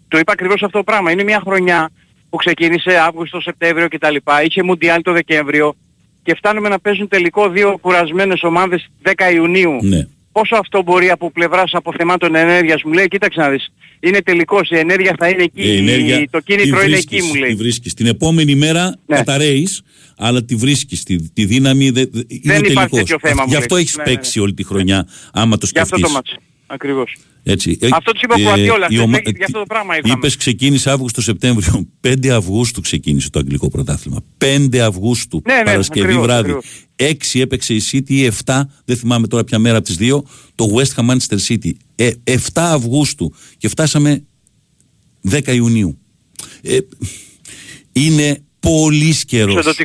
Του είπα ακριβώς αυτό το πράγμα. Είναι μια χρονιά που ξεκίνησε Αύγουστο, Σεπτέμβριο κτλ. Είχε Μουντιάλ το Δεκέμβριο και φτάνουμε να παίζουν τελικό δύο κουρασμένες ομάδες 10 Ιουνίου. ναι. Πόσο αυτό μπορεί από πλευράς αποθεμάτων ενέργειας μου λέει, κοίταξε να δεις, είναι τελικός, η ενέργεια θα είναι εκεί, η ενέργεια το κίνητρο τη είναι βρίσκεις, εκεί μου λέει. Ναι. Τη βρίσκεις. Την επόμενη μέρα καταραίεις, αλλά τη βρίσκεις. Τη, τη δύναμη δε, δε- είναι υπάρχει τελικός. τέτοιο θέμα, μου Γι' αυτό λέει. έχεις Ναι, ναι, ναι. παίξει όλη τη χρονιά, άμα το Για αυτό σκεφτείς. το μάτς. Ακριβώς. Έτσι. Ε, Αυτό τους είπε ο Κουαρτιόλα, η χθες, ομα- μέχρι- για αυτό το πράγμα είπαμε. Είπες ξεκίνησε Αύγουστο-Σεπτέμβριο. 5 Αυγούστου ξεκίνησε το αγγλικό πρωτάθλημα. 5 Αυγούστου, Ναι, ναι, Παρασκευή ακριβώς, βράδυ. ακριβώς. 6 έπαιξε η City ή 7, δεν θυμάμαι τώρα ποια μέρα από τις δύο, το West Ham Manchester City. Ε, 7 Αυγούστου και φτάσαμε 10 Ιουνίου. Ε, είναι πολύ καιρός.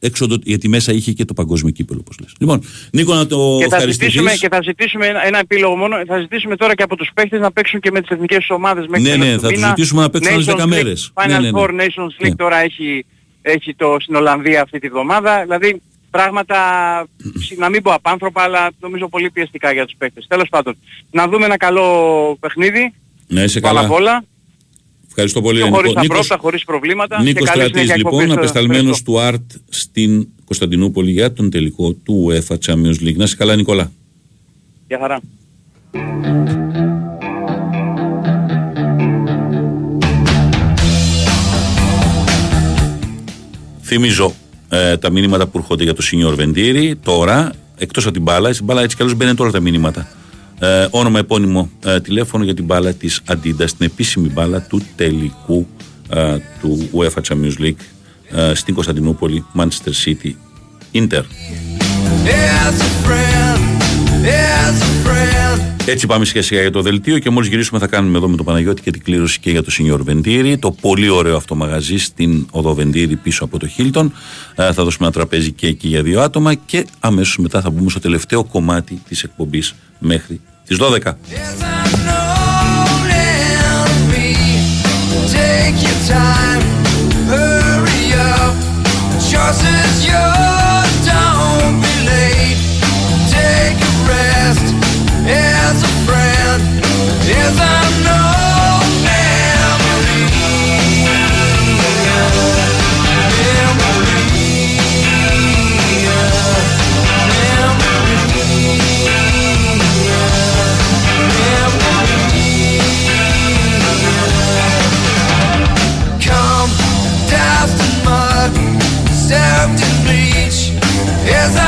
Εξοδοτικό. Εξοδο... Γιατί μέσα είχε και το παγκόσμιο κύπελο, όπως λες. Λοιπόν, Νίκο, να το Και θα, ευχαριστηθείς. ζητήσουμε, και θα ζητήσουμε ένα, ένα επίλογο μόνο, θα ζητήσουμε τώρα και από τους παίχτες να παίξουν και με τις εθνικές τους ομάδες μέχρι Ναι, τέλος ναι, του θα τους μήνα. ζητήσουμε να παίξουν άλλες Nations 10 League, μέρες. Final Ναι, ναι, ναι. Four Nations League Ναι. τώρα έχει, έχει το στην Ολλανδία αυτή τη βδομάδα. Δηλαδή πράγματα, να μην πω απάνθρωπα, αλλά νομίζω πολύ πιεστικά για τους παίχτες. Τέλος πάντων, να δούμε ένα καλό παιχνίδι. Να είσαι Πάνω καλά. απ' όλα. Ευχαριστώ πολύ. Και Νίκο. χωρίς τα Νίκος- πρώτα, χωρίς προβλήματα. Νίκος και καλή Στρατής συνέχεια λοιπόν, εκπομπής στο- απεσταλμένος στο- του ΑΡΤ στην Κωνσταντινούπολη για τον τελικό του UEFA Champions League. Να είσαι καλά Νικόλα. Γεια χαρά. Θυμίζω ε, τα μηνύματα που έρχονται για το Σινιόρ Βεντήρη τώρα, εκτός από την μπάλα, στην μπάλα έτσι κι αλλιώς μπαίνουν όλα τα μηνύματα. Ε, όνομα, επώνυμο, ε, τηλέφωνο για την μπάλα της Adidas, την επίσημη μπάλα του τελικού ε, του UEFA Champions League ε, στην Κωνσταντινούπολη, Manchester City, Inter. As a friend, as a friend. Έτσι πάμε σιγά σιγά για το δελτίο και μόλις γυρίσουμε θα κάνουμε εδώ με τον Παναγιώτη και την κλήρωση και για το Σινιόρ Βεντήρη. Το πολύ ωραίο αυτό μαγαζί στην οδό Βεντήρη πίσω από το Χίλτον. Ε, θα δώσουμε ένα τραπέζι και εκεί για δύο άτομα και αμέσως μετά θα μπούμε στο τελευταίο κομμάτι της εκπομπής μέχρι τις 12. Take your time, Yes, I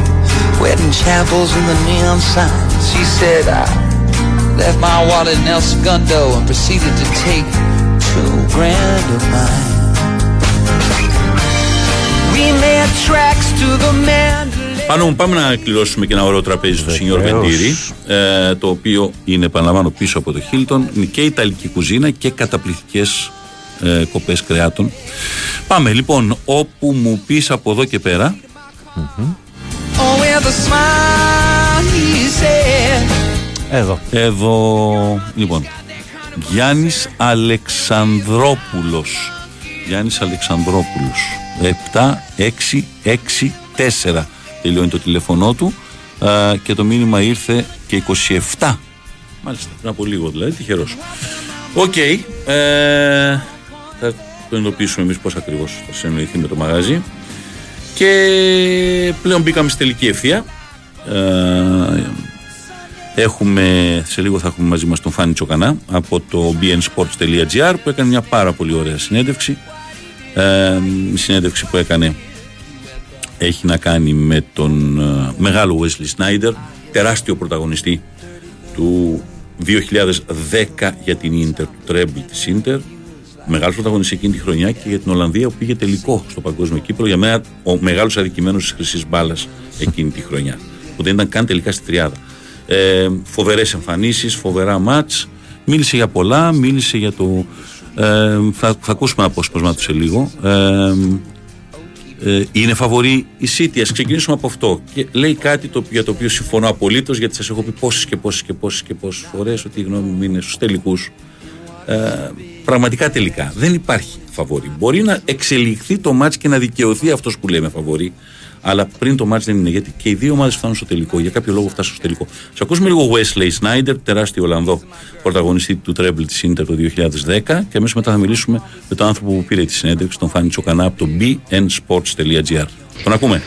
wedding chapels and the neon signs. He said, I left my wallet in El Segundo and proceeded to take two grand of mine. We made tracks to the man. Πάνω, πάμε να κληρώσουμε και ένα ωραίο τραπέζι στο Σινιόρ Βεντήρι, ε, το οποίο είναι επαναλαμβάνω πίσω από το Χίλτον. Είναι και Ιταλική κουζίνα και καταπληκτικές ε, κοπές κρεάτων. Πάμε λοιπόν, όπου μου πεις από εδώ και πέρα. Oh, with a smile, he said. Εδώ. Εδώ, λοιπόν, Γιάννης Αλεξανδρόπουλος. Γιάννης Αλεξανδρόπουλος. 7-6-6-4 τελειώνει το τηλέφωνό του α, και το μήνυμα ήρθε και 27. Μάλιστα, πριν από λίγο δηλαδή, τυχερός. Οκ, ε, θα το εντοπίσουμε εμείς πώς ακριβώς θα συνεννοηθεί με το μαγάζι. Και πλέον μπήκαμε στη τελική ευθεία. Ε, Έχουμε, σε λίγο θα έχουμε μαζί μας τον Φάνη Τσοκανά από το bnsports.gr που έκανε μια πάρα πολύ ωραία συνέντευξη. Ε, η συνέντευξη που έκανε έχει να κάνει με τον ε, μεγάλο Wesley Sneijder, τεράστιο πρωταγωνιστή του 2010 για την Inter, του Treble της Inter. Μεγάλος πρωταγωνιστής εκείνη τη χρονιά και για την Ολλανδία που πήγε τελικό στο παγκόσμιο κύπρο. Για μένα ο μεγάλος αδικημένος της χρυσής μπάλας εκείνη τη χρονιά. Που δεν ήταν καν τελικά στη τριάδα. Ε, φοβερές εμφανίσεις, φοβερά μάτς. Μίλησε για πολλά, μίλησε για το... Ε, θα, θα ακούσουμε απόσπασμα του σε λίγο. Ε, ε, είναι φαβορή η City. Ας ξεκινήσουμε από αυτό. Και λέει κάτι το, για το οποίο συμφωνώ απολύτως γιατί σας έχω πει πόσες και πόσες και πόσες και πόσες φορές ότι η γνώμη μου είναι στους τελικούς. Ε, πραγματικά τελικά δεν υπάρχει φαβορή. Μπορεί να εξελιχθεί το μάτς και να δικαιωθεί αυτός που λέμε φαβορή. Αλλά πριν το μάτς δεν είναι γιατί και οι δύο ομάδες φτάνουν στο τελικό. Για κάποιο λόγο φτάσουν στο τελικό. Σα ακούσουμε λίγο Wesley Snyder, τεράστιο Ολλανδό πρωταγωνιστή του Treble της Inter το 2010 και αμέσως μετά θα μιλήσουμε με τον άνθρωπο που πήρε τη συνέντευξη, τον Φάνη Τσοκανά από το bnsports.gr. Τον ακούμε.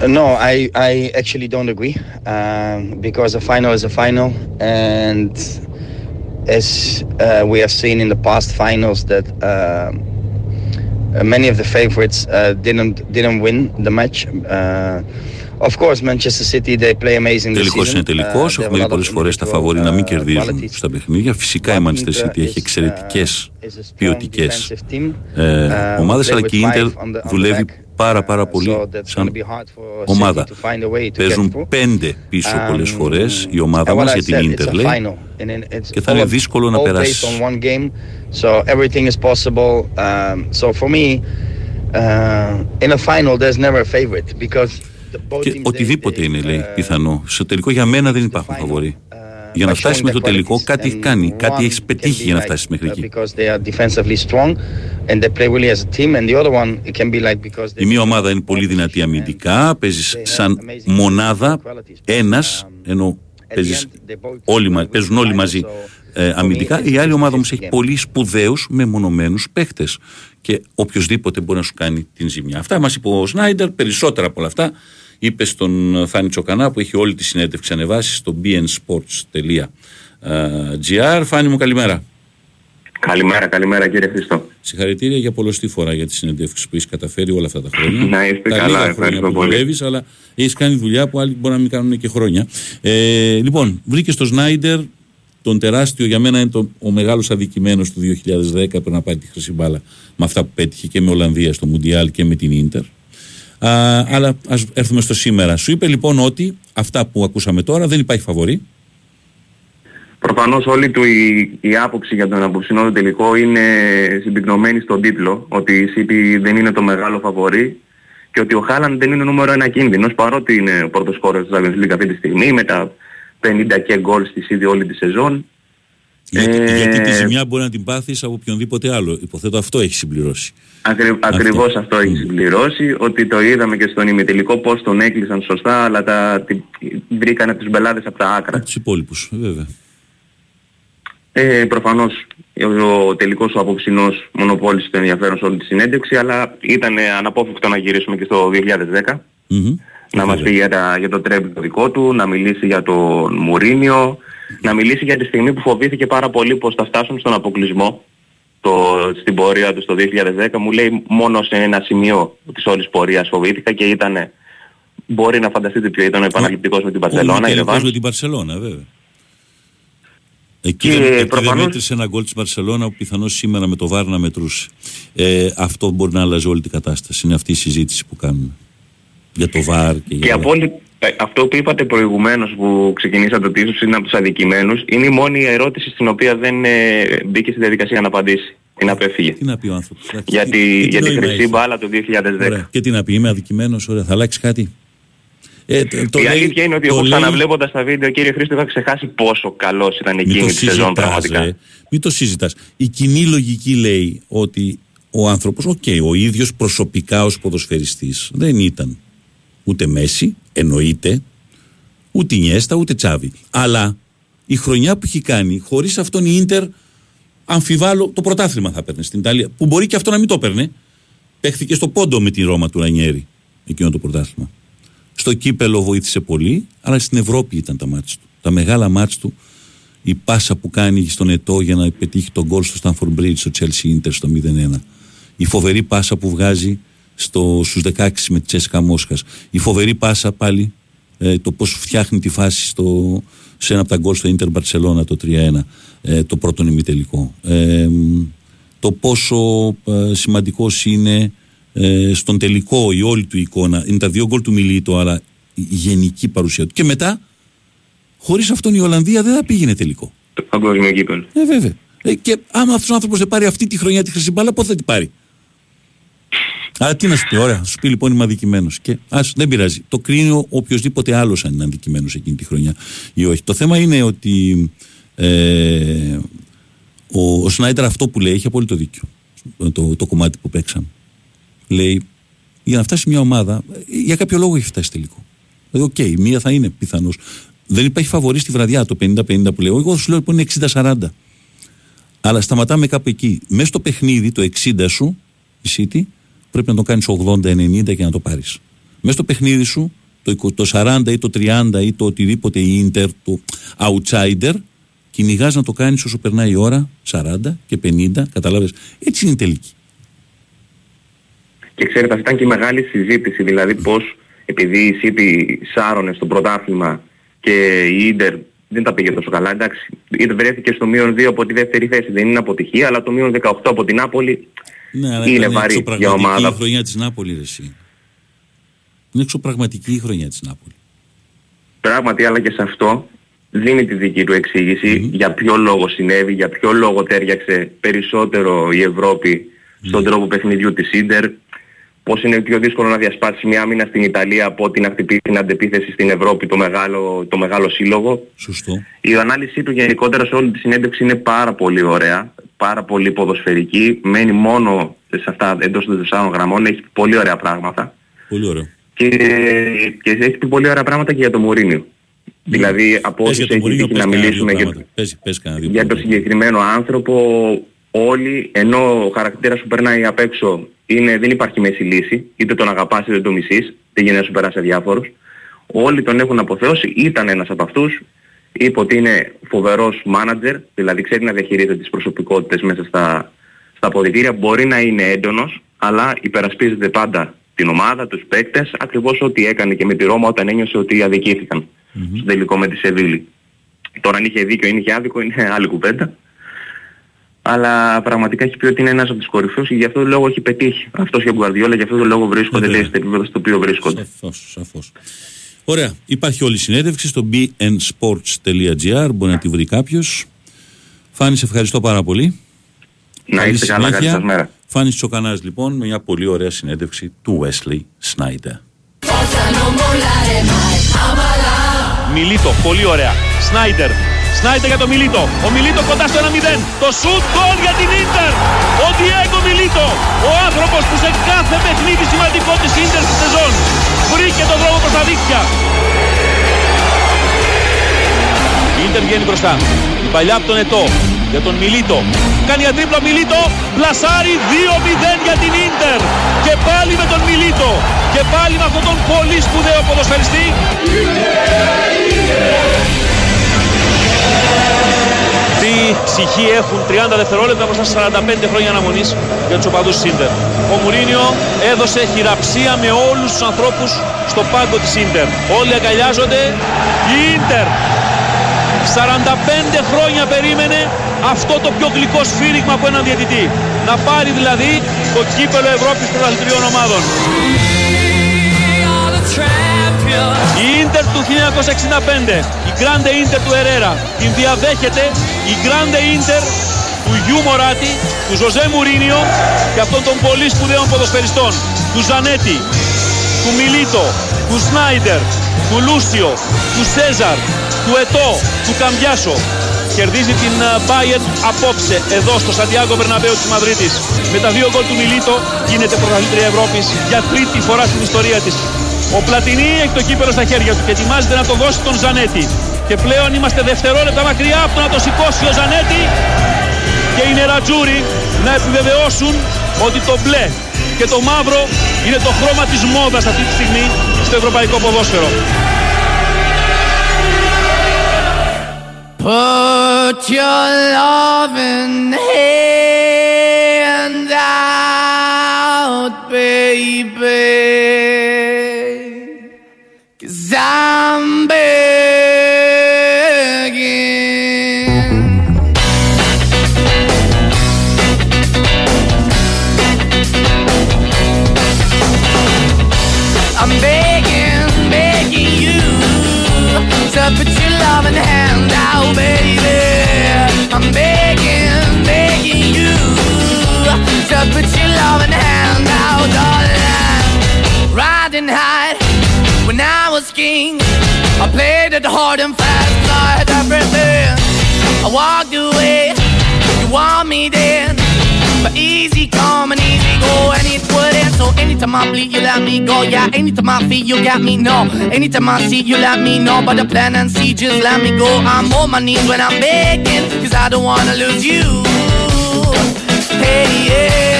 No, I, I actually don't agree um, because a final is a final, and as uh, we have seen in the past finals that uh, many of the favorites uh, didn't didn't win the match. Uh, of course, Manchester City they play amazing this Τελικό season. είναι τελικό. Uh, they have Έχουμε a δει lot πολλέ of φορέ τα individual, φαβορή να μην uh, κερδίζουν qualities. στα παιχνίδια. Φυσικά η Manchester City έχει εξαιρετικέ ποιοτικέ ε, ομάδε, αλλά και η Inter δουλεύει πάρα πάρα πολύ σαν ομάδα. Παίζουν πέντε πίσω πολλές φορές η ομάδα And μας what I για την said, it's Inter, a λέει. final, and then it's Και θα all είναι of- δύσκολο να all περάσει. based on one game, so everything is possible. Um, so for me, uh, in a final, there's never a favorite because the both Και teams, οτιδήποτε είναι, λέει, πιθανό. Στο τελικό για μένα δεν υπάρχουν φαβοροί. Για να by φτάσει showing μέχρι their το τελικό, qualities. κάτι έχει And κάνει, κάτι one έχεις can πετύχει be για να like, φτάσεις μέχρι uh, εκεί. Because they are defensively strong and they play really as a team, and the other one it can be like because Η μία ομάδα είναι πολύ δυνατή αμυντικά, παίζεις σαν μονάδα, ένας, ενώ παίζεις όλοι, μα- παίζουν όλοι μαζί ε, αμυντικά. Η άλλη ομάδα όμως έχει πολύ σπουδαίους μεμονωμένους παίχτες. Και οποιοδήποτε μπορεί να σου κάνει την ζημιά. Αυτά μας είπε ο Σνάιντερ, περισσότερα από όλα αυτά. Είπε στον Φάνη Τσοκανά που έχει όλη τη συνέντευξη ανεβάσει στο bnsports.gr. Φάνη μου, καλημέρα. Καλημέρα, καλημέρα κύριε Χριστό. Συγχαρητήρια για πολλωστή φορά για τις συνεντεύξεις που έχεις καταφέρει όλα αυτά τα χρόνια. Να είστε τα καλά, λίγα χρόνια ευχαριστώ που πολύ. δουλεύεις, αλλά έχεις κάνει δουλειά που άλλοι μπορεί να μην κάνουν και χρόνια. Ε, λοιπόν, βρήκες στο Σνάιντερ τον τεράστιο, για μένα είναι το, ο μεγάλος αδικημένος του 2010 πριν να πάρει τη χρυσή μπάλα με αυτά που πέτυχε και με Ολλανδία στο Μουντιάλ και με την Ίντερ. Α, αλλά ας έρθουμε στο σήμερα. Σου είπε λοιπόν ότι αυτά που ακούσαμε τώρα δεν υπάρχει φαβορή. Προφανώς όλη του η, η άποψη για τον απόψινό του τελικό είναι συμπυκνωμένη στον τίτλο ότι η City δεν είναι το μεγάλο φαβορή και ότι ο Χάλαντ δεν είναι νούμερο ένα κίνδυνος παρότι είναι ο πρώτος σκόρος της Champions League αυτή τη στιγμή με τα 50 και γκολ στη City όλη τη σεζόν. Γιατί, Ε, γιατί τη ζημιά μπορεί να την πάθεις από οποιονδήποτε άλλο. Υποθέτω αυτό έχει συμπληρώσει. Ακρι, ακριβώς αυτό έχει συμπληρώσει, ότι το είδαμε και στον ημιτελικό πώς τον έκλεισαν σωστά, αλλά τα, τη, βρήκανε τους μπελάδες από τα άκρα. Τους υπόλοιπους, βέβαια. Ε, προφανώς ο τελικός ο απόψινός μονοπόλησε το ενδιαφέρον σε όλη τη συνέντευξη, αλλά ήταν ε, αναπόφευκτο να γυρίσουμε και στο 2010. Να μας πει για, τα, για το τρέμπι το δικό του, να μιλήσει για τον Μουρίνιο, να μιλήσει για τη στιγμή που φοβήθηκε πάρα πολύ πως θα φτάσουν στον αποκλεισμό το, στην πορεία τους στο 2010. Μου λέει μόνο σε ένα σημείο της όλης πορείας φοβήθηκα και ήταν μπορεί να φανταστείτε ποιο ήταν ο επαναληπτικός με την Παρσελώνα. Ο Μιχαηλικός με την Παρσελώνα, βέβαια. Εκεί, Και δεν, εκεί δεν προφανώς- μέτρησε ένα γκολ της Μπαρσελώνα που πιθανώς σήμερα με το βάρ να μετρούσε. Ε, αυτό μπορεί να αλλάζει όλη την κατάσταση. Είναι αυτή η συζήτηση που κάνουμε. Για το βάρ και για... Και από όλη- ε, αυτό που είπατε προηγουμένως που ξεκινήσατε ότι ίσως είναι από τους αδικημένους είναι η μόνη ερώτηση στην οποία δεν ε, μπήκε στη διαδικασία να απαντήσει. Την απέφυγε. Τι να πει ο άνθρωπος. Για τη, τι για τη νόημα χρυσή έχει; μπάλα του 2010. Ωραία. Και τι να πει, είμαι αδικημένος, ωραία, θα αλλάξει κάτι. Ε, το- το η λέει- αλήθεια είναι ότι το εγώ λέει- ξαναβλέποντας τα βίντεο κύριε Χρήστο είχα ξεχάσει πόσο καλός ήταν Μην εκείνη το τη σεζόν συζητάς, πραγματικά. ε. Μην το συζητάς. Η κοινή λογική λέει ότι ο άνθρωπος, οκ, ο ίδιος προσωπικά ως ποδοσφαιριστής δεν ήταν ούτε Μέσι, εννοείται, ούτε Ινιέστα, ούτε Τσάβι. Αλλά η χρονιά που έχει κάνει, χωρίς αυτόν η Ίντερ, αμφιβάλλω, το πρωτάθλημα θα 'παιρνε στην Ιταλία. Που μπορεί και αυτό να μην το 'παιρνε. Παίχθηκε στο πόντο με τη Ρώμα του Ρανιέρη, εκείνο το πρωτάθλημα. Στο κύπελλο βοήθησε πολύ, αλλά στην Ευρώπη ήταν τα ματς του. Τα μεγάλα ματς του, η πάσα που κάνει στον Ετώ για να πετύχει τον γκολ στο Stanford Bridge, στο Chelsea Inter στο 0-1. Η φοβερή πάσα που βγάζει στο, στους 16 με τη Τσέσκα Μόσχας. Η φοβερή πάσα πάλι, ε, το πώς φτιάχνει τη φάση στο, σε ένα από τα γκολ στο Inter Barcelona το 3-1, ε, το πρώτο ημιτελικό. Ε, το πόσο ε, σημαντικός είναι ε, στον τελικό η όλη του εικόνα. Είναι τα δύο γκολ του Μιλίτο, αλλά η γενική παρουσία του. Και μετά, χωρίς αυτόν η Ολλανδία δεν θα πήγαινε τελικό. Το παγκόσμιο κύπελο. Ε, βέβαια. Ε, και άμα αυτός ο άνθρωπος δεν πάρει αυτή τη χρονιά τη χρυσή μπάλα, πότε θα την πάρει; Άρα τι να σου πει, ωραία, θα σου πει λοιπόν είμαι αδικημένος. Και ας, δεν πειράζει. Το κρίνει ο οποιοδήποτε άλλος αν είναι αδικημένος εκείνη τη χρονιά ή όχι. Το θέμα είναι ότι ε, ο, ο Σνάιντερ αυτό που λέει έχει απόλυτο δίκιο. Το, το κομμάτι που παίξαμε. Λέει, για να φτάσει μια ομάδα, ε, για κάποιο λόγο έχει φτάσει τελικό. Δηλαδή, οκ, η μία θα είναι πιθανώ. Δεν υπάρχει φαβορί στη βραδιά το 50-50 που λέω. Εγώ σου λέω λοιπόν είναι 60-40. Αλλά σταματάμε κάπου εκεί. Μέσα στο παιχνίδι, το 60 σου, η City, πρέπει να το κάνεις 80-90 και να το πάρεις. Μέσα στο παιχνίδι σου, το, 20 το 40 ή το 30 ή το οτιδήποτε η Inter, το outsider, κυνηγάς να το κάνεις όσο περνάει η ώρα, 40 και 50, κατάλαβε. Έτσι είναι η τελική. Και ξέρετε, αυτή ήταν και η μεγάλη συζήτηση, δηλαδή πώς επειδή η City σάρωνε στο πρωτάθλημα και η Ίντερ δεν τα πήγε τόσο καλά, εντάξει, είτε βρέθηκε στο μείον 2 από τη δεύτερη θέση, δεν είναι αποτυχία, αλλά το μείον 18 από την Νάπολη Ναι, αλλά είναι ήταν βαρύ για εξωπραγματική ομάδα. η χρονιά της Νάπολης, ρε, εσύ. Είναι εξωπραγματική η χρονιά της Νάπολης. Πράγματι, αλλά και σε αυτό δίνει τη δική του εξήγηση για ποιο λόγο συνέβη, για ποιο λόγο τέριαξε περισσότερο η Ευρώπη στον τρόπο παιχνιδιού της Ίντερ, πώς είναι πιο δύσκολο να διασπάσει μια άμυνα στην Ιταλία από ότι να χτυπήσει την αντεπίθεση στην Ευρώπη το μεγάλο, το μεγάλο σύλλογο. Σωστό. Η ανάλυση του γενικότερα σε όλη τη συνέντευξη είναι πάρα πολύ ωραία, πάρα πολύ ποδοσφαιρική, μένει μόνο σε αυτά εντός των τεσσάρων γραμμών, έχει πολύ ωραία πράγματα Πολύ ωραίο. και, και έχει πει πολύ ωραία πράγματα και για το Μουρίνιο. Δηλαδή από Πες όσους για το έχει Μουρίνιο, τύχει πες να κανένα δύο μιλήσουμε για, πράγματα. Πες, πες κανένα δύο για τον πράγματα. συγκεκριμένο άνθρωπο όλοι, ενώ ο χαρακτήρας που περνάει απ' έξω είναι, δεν υπάρχει μέση λύση, είτε τον αγαπάς είτε τον μισείς, δεν γίνεται να σου περάσει αδιάφορος. Όλοι τον έχουν αποθεώσει, ήταν ένας από αυτούς, είπε ότι είναι φοβερός μάνατζερ, δηλαδή ξέρει να διαχειρίζεται τις προσωπικότητες μέσα στα, στα αποδητήρια, μπορεί να είναι έντονος, αλλά υπερασπίζεται πάντα την ομάδα, τους παίκτες, ακριβώς ό,τι έκανε και με τη Ρώμα όταν ένιωσε ότι αδικήθηκαν στο τελικό με τη Σεβίλη. Τώρα αν είχε δίκιο ή είχε άδικο είναι άλλη κουβέντα. Αλλά πραγματικά έχει πει ότι είναι ένας από τους κορυφαίους και γι' αυτό τον λόγο έχει πετύχει. Αυτός και ο Γκουαρδιόλα γι' αυτό τον λόγο βρίσκονται λέει, στο επίπεδο στο οποίο βρίσκονται. Σαφώς, σαφώς. Ωραία. Υπάρχει όλη η συνέντευξη στο bnsports.gr. Μπορεί να τη βρει κάποιος. Φάνης, σε ευχαριστώ πάρα πολύ. Να είστε καλά, καλή σας μέρα. Φάνης Τσοκανάς λοιπόν με μια πολύ ωραία συνέντευξη του Wesley Snyder. Μιλίτο, πολύ ωραία. Σνάιντερ, Σνάιτερ για το Μιλίτο. Ο Μιλίτο κοντά στο 1-0. Το σουτ γκολ για την Ίντερ. Ο Διέγκο Μιλίτο. Ο άνθρωπος που σε κάθε παιχνίδι σημαντικό της Ίντερ στη σεζόν βρήκε τον δρόμο προς τα δίκτυα. Η Ίντερ βγαίνει μπροστά. Η παλιά από τον Ετώ. Για τον Μιλίτο. Κάνει αντρίπλα Μιλίτο. Πλασάρει 2-0 για την Ίντερ. Και πάλι με τον Μιλίτο. Και πάλι με αυτόν τον πολύ σπουδαίο ποδοσφαιριστή. Τι ψυχή έχουν 30 δευτερόλεπτα μπροστά στα 45 χρόνια αναμονής για τους οπαδούς της Ίντερ. Ο Μουρίνιο έδωσε χειραψία με όλους τους ανθρώπους στο πάγκο της Ίντερ. Όλοι αγκαλιάζονται. Η Ίντερ 45 χρόνια περίμενε αυτό το πιο γλυκό σφύριγμα από έναν διαιτητή. Να πάρει δηλαδή το κύπελλο Ευρώπης πρωταθλητριών ομάδων. Η Ίντερ του 1965, η Grande Ίντερ του Ερέρα, την διαδέχεται η Grande Ίντερ του υιού Μοράτι, του Ζωζέ Μουρίνιο και αυτών των πολύ σπουδαίων ποδοσφαιριστών, του Ζανέτη, του Μιλίτο, του Σνάιντερ, του Λούσιο, του Σέζαρ, του Ετώ, του Καμπιάσο. Κερδίζει την ε, Bayern απόψε εδώ στο Σαντιάγκο Βερναμπέου της Μαδρίτης. Με τα δύο γκολ του Μιλίτο γίνεται πρωταθλήτρια Ευρώπης για τρίτη φορά στην ιστορία της. Ο Πλατινί έχει το κύπελο στα χέρια του και ετοιμάζεται να το δώσει τον Ζανέτη. Και πλέον είμαστε δευτερόλεπτα μακριά από το να το σηκώσει ο Ζανέτη και οι Νερατζούροι να επιβεβαιώσουν ότι το μπλε και το μαύρο είναι το χρώμα της μόδας αυτή τη στιγμή στο ευρωπαϊκό ποδόσφαιρο. Put your loving hand put your loving hand out, darling. Riding high when I was king, I played it hard and fast, I had everything. I walked away, you want me then. But easy come and easy go, and it wouldn't. So anytime I bleed, you let me go. Yeah, anytime I feel, you got me. No, anytime I see, you let me know. But the plan and see, just let me go. I'm on my knees when I'm begging, cause I don't wanna lose you. Hey, yeah,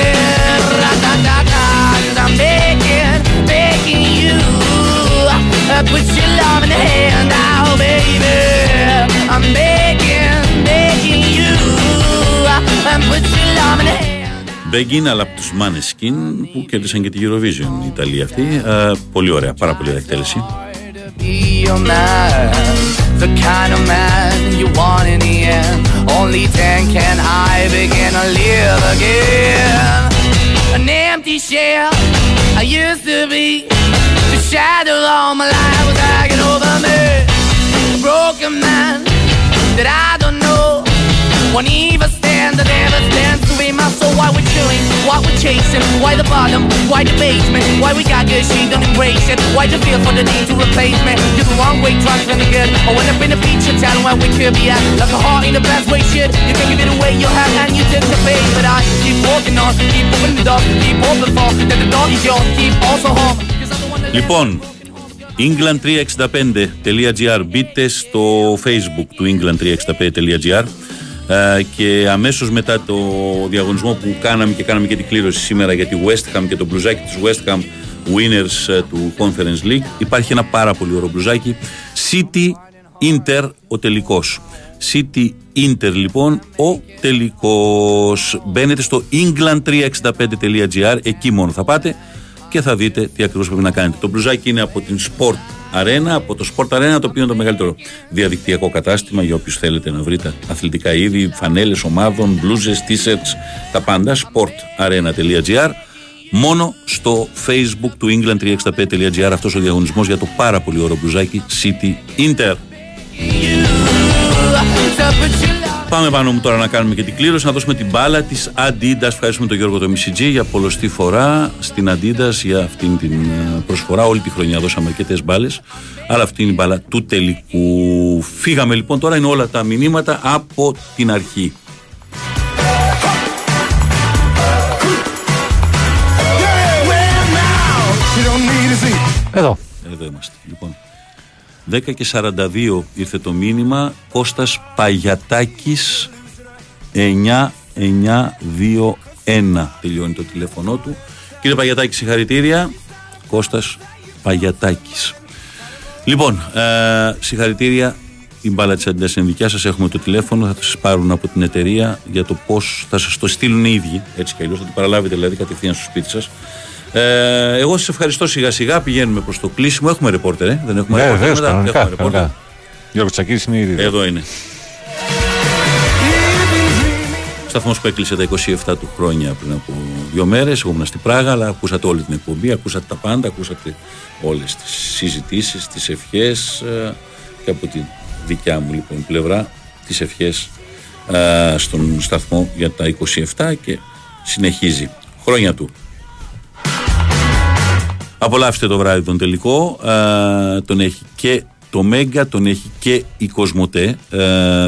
with your loving hand αλλά από τους που κέρδισαν και τη Eurovision η Ιταλία αυτή. Ε, πολύ ωραία, πάρα πολύ ωραία εκτέλεση. The shadow all my life was hanging over me. Broken man that I don't know. Won't even stand, that never stands to be my soul. Why we're chilling, why we're chasing, why the bottom, why the basement, why we got good, she don't embrace it. Why the feel for the need to replace me? You're the wrong way, trying to good. I went up in a feature town where we could be at. Like a heart in the best way, shit. You can give it away, you have, and you did the pay. But I keep walking on, keep moving the dog, keep open for that the dog is yours, keep also home. Λοιπόν, england365.gr μπείτε στο facebook του england365.gr ε, και αμέσως μετά το διαγωνισμό που κάναμε και κάναμε και την κλήρωση σήμερα για τη West Ham και το μπλουζάκι της West Ham winners ε, του Conference League υπάρχει ένα πάρα πολύ ωραίο μπλουζάκι. City Inter ο τελικός. City Inter λοιπόν ο τελικός. Μπαίνετε στο england365.gr εκεί μόνο θα πάτε και θα δείτε τι ακριβώς πρέπει να κάνετε το μπλουζάκι είναι από την Sport Arena, από το Sport Arena, το οποίο είναι το μεγαλύτερο διαδικτυακό κατάστημα για όποιους θέλετε να βρείτε αθλητικά είδη, φανέλες ομάδων, μπλούζες, t-shirts, τα πάντα. sportarena.gr Μόνο στο facebook του england365.gr αυτός ο διαγωνισμός για το πάρα πολύ ωραίο μπλουζάκι City Inter. Πάμε πάνω μου τώρα να κάνουμε και την κλήρωση, να δώσουμε την μπάλα της Adidas. Ευχαριστούμε τον Γιώργο το MCG για πολλωστή φορά στην Adidas για αυτήν την ε, προσφορά. Όλη τη χρονιά δώσαμε αρκετές μπάλες. Αλλά αυτή είναι η μπάλα του τελικού. που φύγαμε λοιπόν τώρα είναι όλα τα μηνύματα από την αρχή. Εδώ. Εδώ είμαστε. Λοιπόν. 10 και 42 ήρθε το μήνυμα. Κώστας Παγιατάκης 9921 τελειώνει το τηλέφωνό του. Κύριε Παγιατάκη, συγχαρητήρια. Κώστας Παγιατάκης. Λοιπόν, ε, συγχαρητήρια. Η μπάλα της Αντία είναι δικιά σας. Έχουμε το τηλέφωνο. Θα σας πάρουν από την εταιρεία για το πώς θα σας το στείλουν οι ίδιοι. Έτσι κι αλλιώς. Θα το παραλάβετε δηλαδή κατευθείαν στο σπίτι σας. Ε, εγώ σας ευχαριστώ σιγά σιγά. Πηγαίνουμε προς το κλείσιμο. Έχουμε ρεπόρτερ, ε; δεν έχουμε Ναι, ρεπόρτερ. βεβαίως, μετά; κανονικά, Έχουμε ρεπόρτερ; κανονικά. Γιώργος Τσακίρης είναι ήδη. Εδώ είναι. Σταθμός που έκλεισε τα 27 του χρόνια πριν από δύο μέρες. Εγώ ήμουν στην Πράγα, αλλά ακούσατε όλη την εκπομπή, ακούσατε τα πάντα, ακούσατε όλες τις συζητήσεις, τις ευχές και από τη δικιά μου λοιπόν πλευρά τις ευχές στον σταθμό για τα 27 και συνεχίζει. Χρόνια του. Απολαύστε το βράδυ τον τελικό. Ε, τον έχει και το Μέγκα, τον έχει και η Κοσμοτέ ε,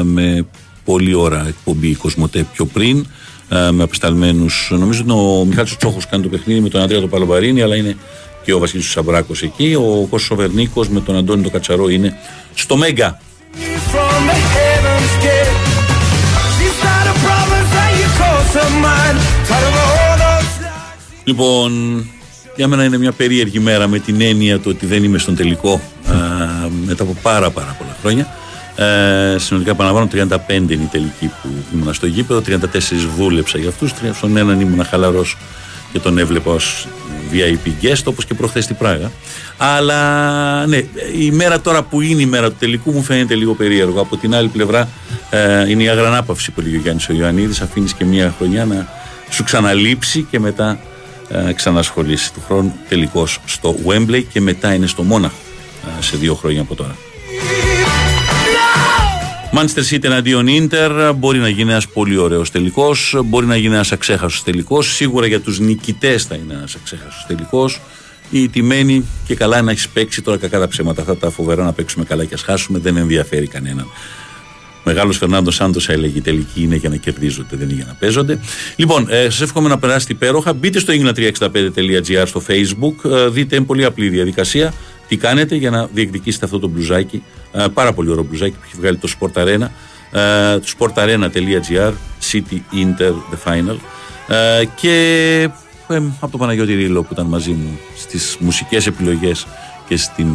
με πολλή ώρα εκπομπή η Κοσμοτέ πιο πριν ε, με απεσταλμένους. Νομίζω ότι ο Μιχάλης Τσόχος κάνει το παιχνίδι με τον Αντρέα τον Παλαμπαρίνη, αλλά είναι και ο Βασίλης Σαμπράκος εκεί. Ο Κώσο Βερνίκο με τον Αντώνη τον Κατσαρό είναι στο Μέγκα. From the heavens gate. She's not a problem that you call some mine. Tired of all those Λοιπόν, για μένα είναι μια περίεργη μέρα με την έννοια του ότι δεν είμαι στον τελικό α, μετά από πάρα πάρα πολλά χρόνια. Ε, συνολικά επαναλαμβάνω 35 είναι η τελική που ήμουν στο γήπεδο, 34 δούλεψα για αυτούς, τρία- στον έναν ήμουν χαλαρός και τον έβλεπα ως VIP guest όπως και προχθές στην Πράγα. Αλλά ναι, η μέρα τώρα που είναι η μέρα του τελικού μου φαίνεται λίγο περίεργο. Από την άλλη πλευρά ε, είναι η αγρανάπαυση που λέγει ο Γιάννης ο Ιωαννίδης, αφήνεις και μια χρονιά να σου ξαναλείψει και μετά ε, ξανασχολήσει του χρόνου τελικώς στο Wembley και μετά είναι στο Μόναχο ε, σε δύο χρόνια από τώρα. Manchester City εναντίον Inter μπορεί να γίνει ένας πολύ ωραίος τελικός. Μπορεί να γίνει ένας αξέχαστος τελικός. Σίγουρα για τους νικητές θα είναι ένας αξέχαστος τελικός. Οι τιμένοι και καλά να έχεις παίξει τώρα κακά τα ψέματα. Αυτά τα φοβερά να παίξουμε καλά και ας χάσουμε δεν ενδιαφέρει κανέναν. Μεγάλος Φερνάντος Σάντος έλεγε: Η τελική είναι για να κερδίζονται, δεν είναι για να παίζονται. Λοιπόν, ε, σας εύχομαι να περάσετε υπέροχα. Μπείτε στο england365.gr στο facebook. Ε, δείτε είναι πολύ απλή διαδικασία. Τι κάνετε για να διεκδικήσετε αυτό το μπλουζάκι. Ε, πάρα πολύ ωραίο μπλουζάκι που έχει βγάλει το Sport Arena. Ε, το sportarena.gr City Inter The Final. Ε, και ε, από τον Παναγιώτη Ρίλο που ήταν μαζί μου στις μουσικές επιλογές και στην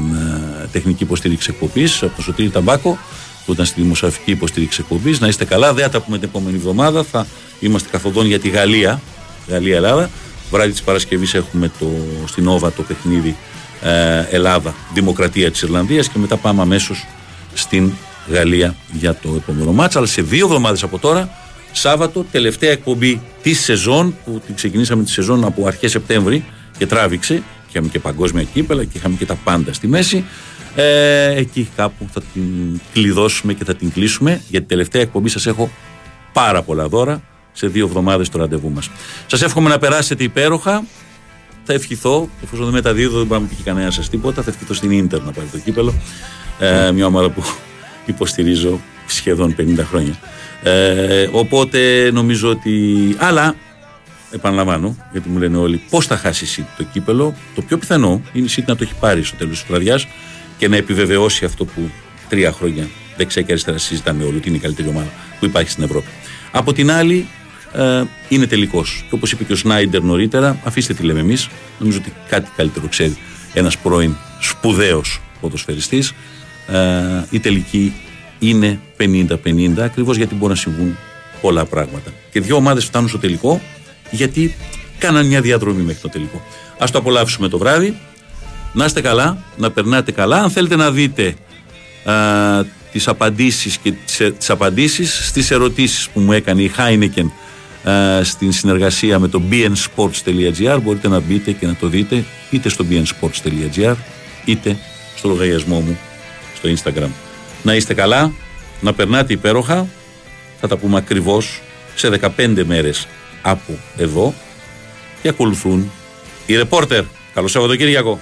ε, τεχνική υποστήριξη εκπομπής από τον Σωτήρη Ταμπάκο που ήταν στη δημοσιογραφική υποστήριξη εκπομπής. Να είστε καλά. Δεν θα τα πούμε την επόμενη εβδομάδα. Θα είμαστε καθοδόν για τη Γαλλία. Γαλλία-Ελλάδα. Βράδυ της Παρασκευής έχουμε το, στην Όβα το παιχνίδι ε, Ελλάδα, Δημοκρατία της Ιρλανδίας και μετά πάμε αμέσως στην Γαλλία για το επόμενο μάτσα. Αλλά σε δύο εβδομάδες από τώρα, Σάββατο, τελευταία εκπομπή της σεζόν που την ξεκινήσαμε τη σεζόν από αρχές Σεπτέμβρη και τράβηξε. Και είχαμε και παγκόσμια κύπελα και είχαμε και τα πάντα στη μέση. Ε, εκεί κάπου θα την κλειδώσουμε και θα την κλείσουμε. Για την τελευταία εκπομπή σας έχω πάρα πολλά δώρα σε δύο εβδομάδες το ραντεβού μας. Σας εύχομαι να περάσετε υπέροχα. Θα ευχηθώ, εφόσον δεν μεταδίδω, δεν μπορεί να μου πει κανένα σας τίποτα. Θα ευχηθώ στην Ίντερ να πάρει το κύπελο. Ε, μια ομάδα που υποστηρίζω σχεδόν 50 χρόνια. Ε, οπότε νομίζω ότι. Αλλά επαναλαμβάνω, γιατί μου λένε όλοι, πώς θα χάσεις η City το κύπελο; Το πιο πιθανό είναι η City να το έχει πάρει στο τέλος της βραδιάς και να επιβεβαιώσει αυτό που τρία χρόνια δεξιά και αριστερά συζητάμε όλοι, ότι είναι η καλύτερη ομάδα που υπάρχει στην Ευρώπη. Από την άλλη, ε, είναι τελικός. Και όπως είπε και ο Σνάιντερ νωρίτερα, αφήστε τι λέμε εμείς. Νομίζω ότι κάτι καλύτερο ξέρει ένας πρώην σπουδαίος ποδοσφαιριστής. Ε, η τελική είναι 50-50 ακριβώς γιατί μπορεί να συμβούν πολλά πράγματα. Και δύο ομάδες φτάνουν στο τελικό γιατί κάναν μια διαδρομή μέχρι το τελικό. Α το απολαύσουμε το βράδυ. Να είστε καλά, να περνάτε καλά. Αν θέλετε να δείτε α, τις απαντήσεις και τις, ε, τις απαντήσεις στις ερωτήσεις που μου έκανε η Heineken α, στην συνεργασία με το bnsports.gr μπορείτε να μπείτε και να το δείτε είτε στο bnsports.gr είτε στο λογαριασμό μου στο Instagram. Να είστε καλά, να περνάτε υπέροχα. Θα τα πούμε ακριβώς σε 15 μέρες από εδώ και ακολουθούν οι ρεπόρτερ. Καλό Σαββατοκύριακο.